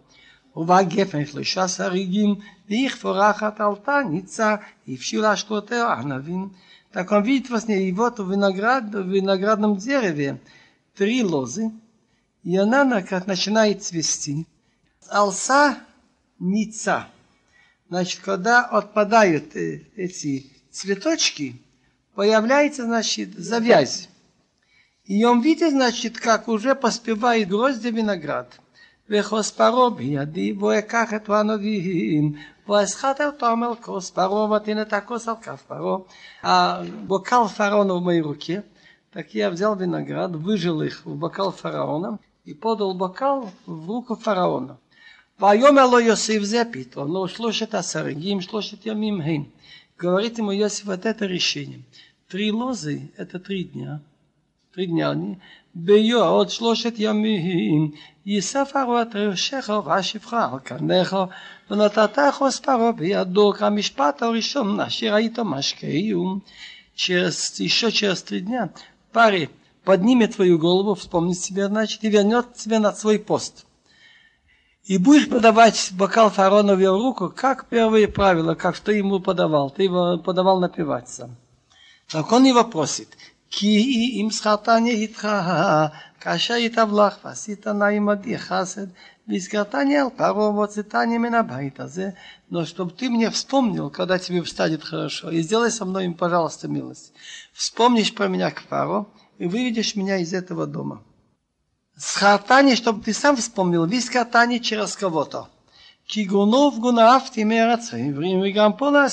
Увагефен шлыша саригим, ואיך פורחת עלתה ניצה, הבשילה שלותיה ענבים. Так он видит во сне, и вот в, виноград, в виноградном дереве три лозы, и она начинает цвести. Алса ница. Значит, когда отпадают эти цветочки, появляется, значит, завязь. И он видит, значит, как уже поспевает грозди виноград. וכוס פרעה בידי, והוא אקח את הנביאים, ואסחט אותם אל כוס פרעה, ותן את הכוס על כף פרעה. הבוקל фараона в моей руке, так я взял виноград, выжил их в бокал фараона и подал бокал в руку фараона. ויאמר לו יוסיף זה פתאום, לא שלושת הסרגים, שלושת ימים הם. Говорит ему Иосиф, вот это решение. Три лозы – это три дня. Три дня они. בעוד שלושת ימים יספרו את ראשך ואשפך על קרנך ונתת חוס פרעה בידו כמשפט הראשון אשר היית משקהו. Через, еще через три дня паре поднимет твою голову, вспомнит себе, значит, и вернет тебя на свой пост. И будешь подавать бокал фараона в его руку, как первые правила, как ты ему подавал. Ты его подавал напивать сам. Так он его просит, כי אם זכרתני איתך, כאשר ייטב לך ועשית נא עמדי חסד, והזכרתני על פרעה והוצאתני מן הבית הזה, но чтобы ты мне вспомнил, когда тебе станет хорошо, и сделай со мной, пожалуйста, милость. Вспомнишь про меня к Фаро и выведешь меня из этого дома. Схартани, чтобы ты сам вспомнил, вискатани через кого-то. כי גונוב גונבתי מארץ העברים, וגם פה לא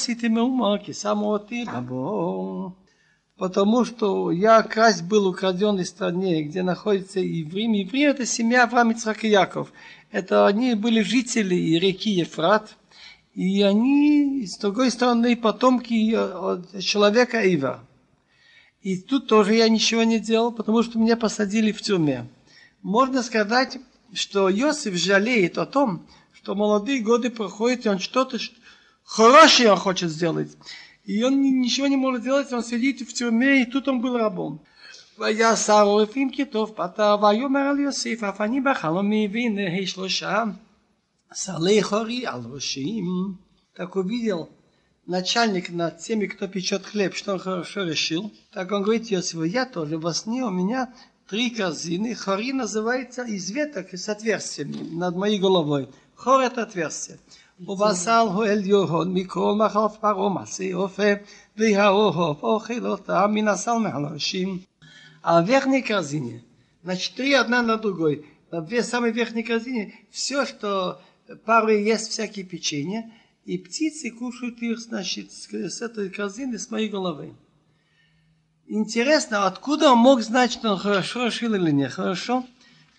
потому что я красть был украден из стране, где находится Иврим. Иврим – это семья Авраам, Ицхак Яков. Это они были жители реки Ефрат, и они, с другой стороны, потомки человека Ива. И тут тоже я ничего не делал, потому что меня посадили в тюрьме. Можно сказать, что Иосиф жалеет о том, что молодые годы проходят, и он что-то хорошее хочет сделать. И он ничего не может делать, он сидит в тюрьме, и тут он был рабом. ויסר עורפים כתוב פתר, ויאמר על יוסיף, אף אני בחלומי, והנה שלושה סלי חורי על ראשים. Так увидел начальник над теми, кто печет хлеб, что он хорошо решил. Так он говорит Иосифу, я тоже во сне у меня три корзины. Хори называется из веток с отверстиями над моей головой. Хор это отверстие. ובשר הוא עליון מכל מחלף פרעה מעשי אופה והאוהב אוכל אותה מן הסל מעל הראשים. А в верхней корзине, значит, три одна на другой. В самой верхней корзине все, что пары ест всякие печенья, и птицы кушают их, значит, с этой корзины, с моей головы. Интересно, откуда он мог знать, что он хорошо решил или нехорошо?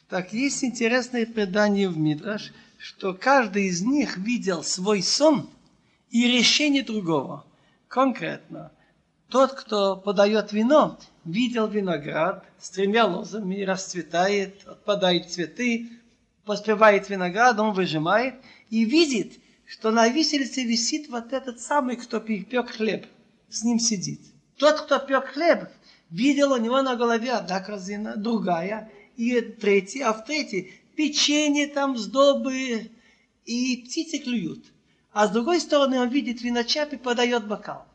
Так есть интересное предание в Мидраш, что каждый из них видел свой сон и решение другого. Конкретно, тот, кто подает вино, видел виноград с тремя лозами, расцветает, отпадают цветы, поспевает виноград, он выжимает и видит, что на виселице висит вот этот самый, кто пек хлеб, с ним сидит. Тот, кто пек хлеб, видел у него на голове одна корзина, другая, и третья, а в третьей печенье там, сдобы, и птицы клюют. А с другой стороны он видит виночап и подает бокал.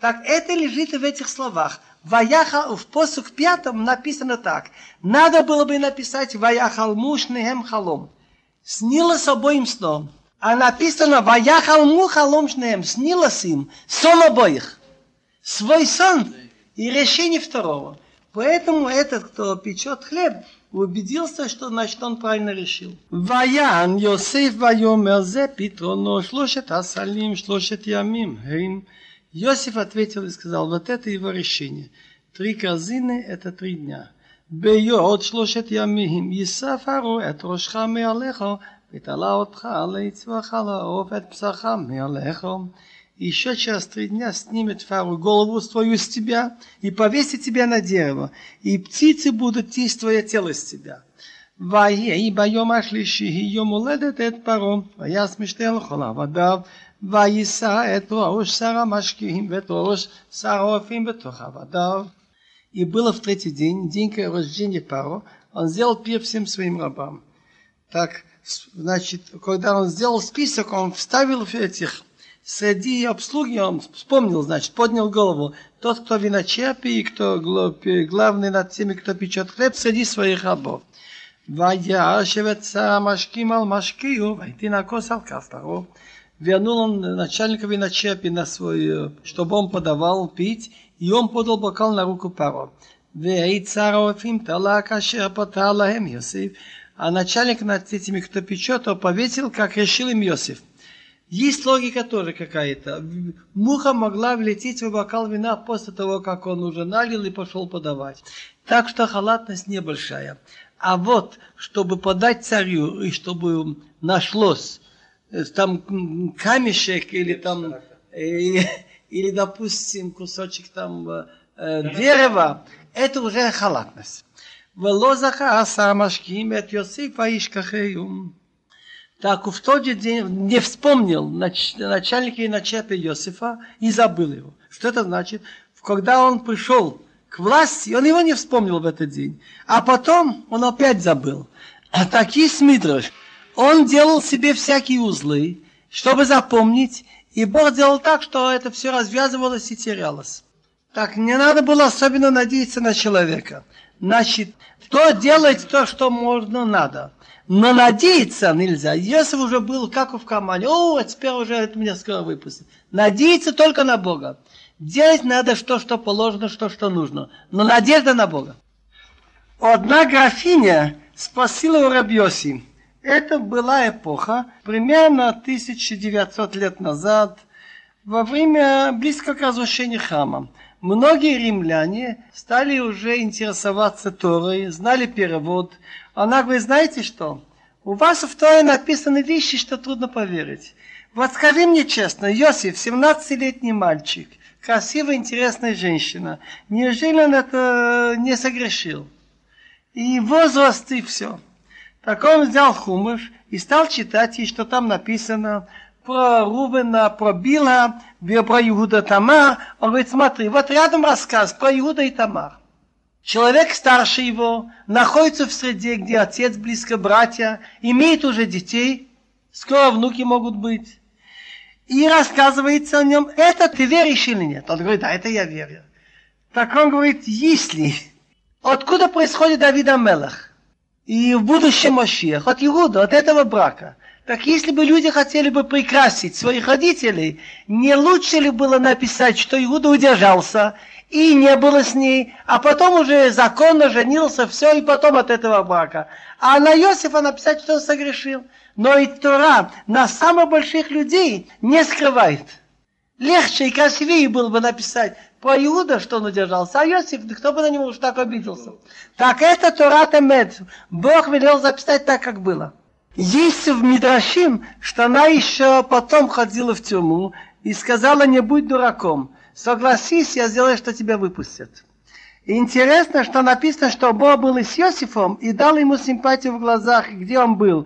Так это лежит в этих словах. Ваяхал, в посук пятом написано так. Надо было бы написать Ваяхал муж нехем халом. Снилось обоим сном. А написано Ваяхал му халом шнеем. Снилось им сон обоих. Свой сон и решение второго. Поэтому этот, кто печет хлеб, убедился, что значит он правильно решил. Ваян Йосеф Вайомер зе питроно шлошет асалим шлошет ямим. Йосиф ответил и сказал, вот это его решение. Три корзины – это три дня. בעוד שלושת ימים יישא פרעה את ראשך מעליך ותלה אותך ליצבך לעוף את בשרך מעליך еще через три дня снимет Фару голову свою с тебя и повесит тебя на дерево, и птицы будут есть твое тело с тебя. ויהי ביום השלישי יום הולדת את פרעה, ויעש משתה לכל עבדיו, ויישא את ראש שר המשקיעים ואת ראש שר האופים בתוך עבדיו. И было в третий день, день рождения Паро, он сделал пир всем своим рабам. Так, значит, когда он сделал список, он вставил этих среди обслуги он вспомнил, значит, поднял голову. Тот, кто виночерпий, кто главный над теми, кто печет хлеб, среди своих рабов. Ваяшевеца машким ал войти на косал кафтару. Вернул он начальника виночерпи на свой, э, чтобы он подавал пить, и он подал бокал на руку пару. А начальник над этими, кто печет, то повесил, как решил им Йосиф. Есть логика тоже какая-то. Муха могла влететь в бокал вина после того, как он уже налил и пошел подавать. Так что халатность небольшая. А вот, чтобы подать царю, и чтобы нашлось э, там камешек или там, э, или, допустим, кусочек там э, дерева, это уже халатность. ולא זכה השר המשקיעים את יוסיף וישכחהו. Так в тот же день не вспомнил начальник и начальника Иосифа и забыл его. Что это значит? Когда он пришел к власти, он его не вспомнил в этот день. А потом он опять забыл. А такие смидрыш. Он делал себе всякие узлы, чтобы запомнить, и Бог делал так, что это все развязывалось и терялось. Так не надо было особенно надеяться на человека. Значит, то делать то, что можно, надо. Но надеяться нельзя. Если уже был как в команде, о, теперь уже это меня скоро выпустят. Надеяться только на Бога. Делать надо что, что положено, что, что нужно. Но надежда на Бога. Одна графиня спросила у Рабьоси. Это была эпоха, примерно 1900 лет назад, во время близко к разрушению храма. Многие римляне стали уже интересоваться Торой, знали перевод. Она говорит, знаете что? У вас в Торе написаны вещи, что трудно поверить. Вот скажи мне честно, Иосиф, 17-летний мальчик, красивая, интересная женщина, неужели он это не согрешил? И возраст, и все. Так он взял хумыш и стал читать, и что там написано – про Рубена, про Била, про Иуда Тамар. Он говорит, смотри, вот рядом рассказ про Иуда и Тамар. Человек старше его, находится в среде, где отец, близко братья, имеет уже детей, скоро внуки могут быть. И рассказывается о нем, это ты веришь или нет? Он говорит, да, это я верю. Так он говорит, если, откуда происходит Давид Амелах? И в будущем Машиах, от Иуда, от этого брака. Так если бы люди хотели бы прекрасить своих родителей, не лучше ли было написать, что Иуда удержался и не было с ней, а потом уже законно женился, все, и потом от этого брака. А на Иосифа написать, что он согрешил. Но и Тора на самых больших людей не скрывает. Легче и красивее было бы написать, Про Иуда, что он удержался, а Иосиф, кто бы на него уж так обиделся. Так это Торат Эмет. Бог велел записать так, как было. Есть в Мидрашим, что она еще потом ходила в тюрьму и сказала, не будь дураком. Согласись, я сделаю, что тебя выпустят. Интересно, что написано, что Бог был и с Иосифом и дал ему симпатию в глазах, где он был.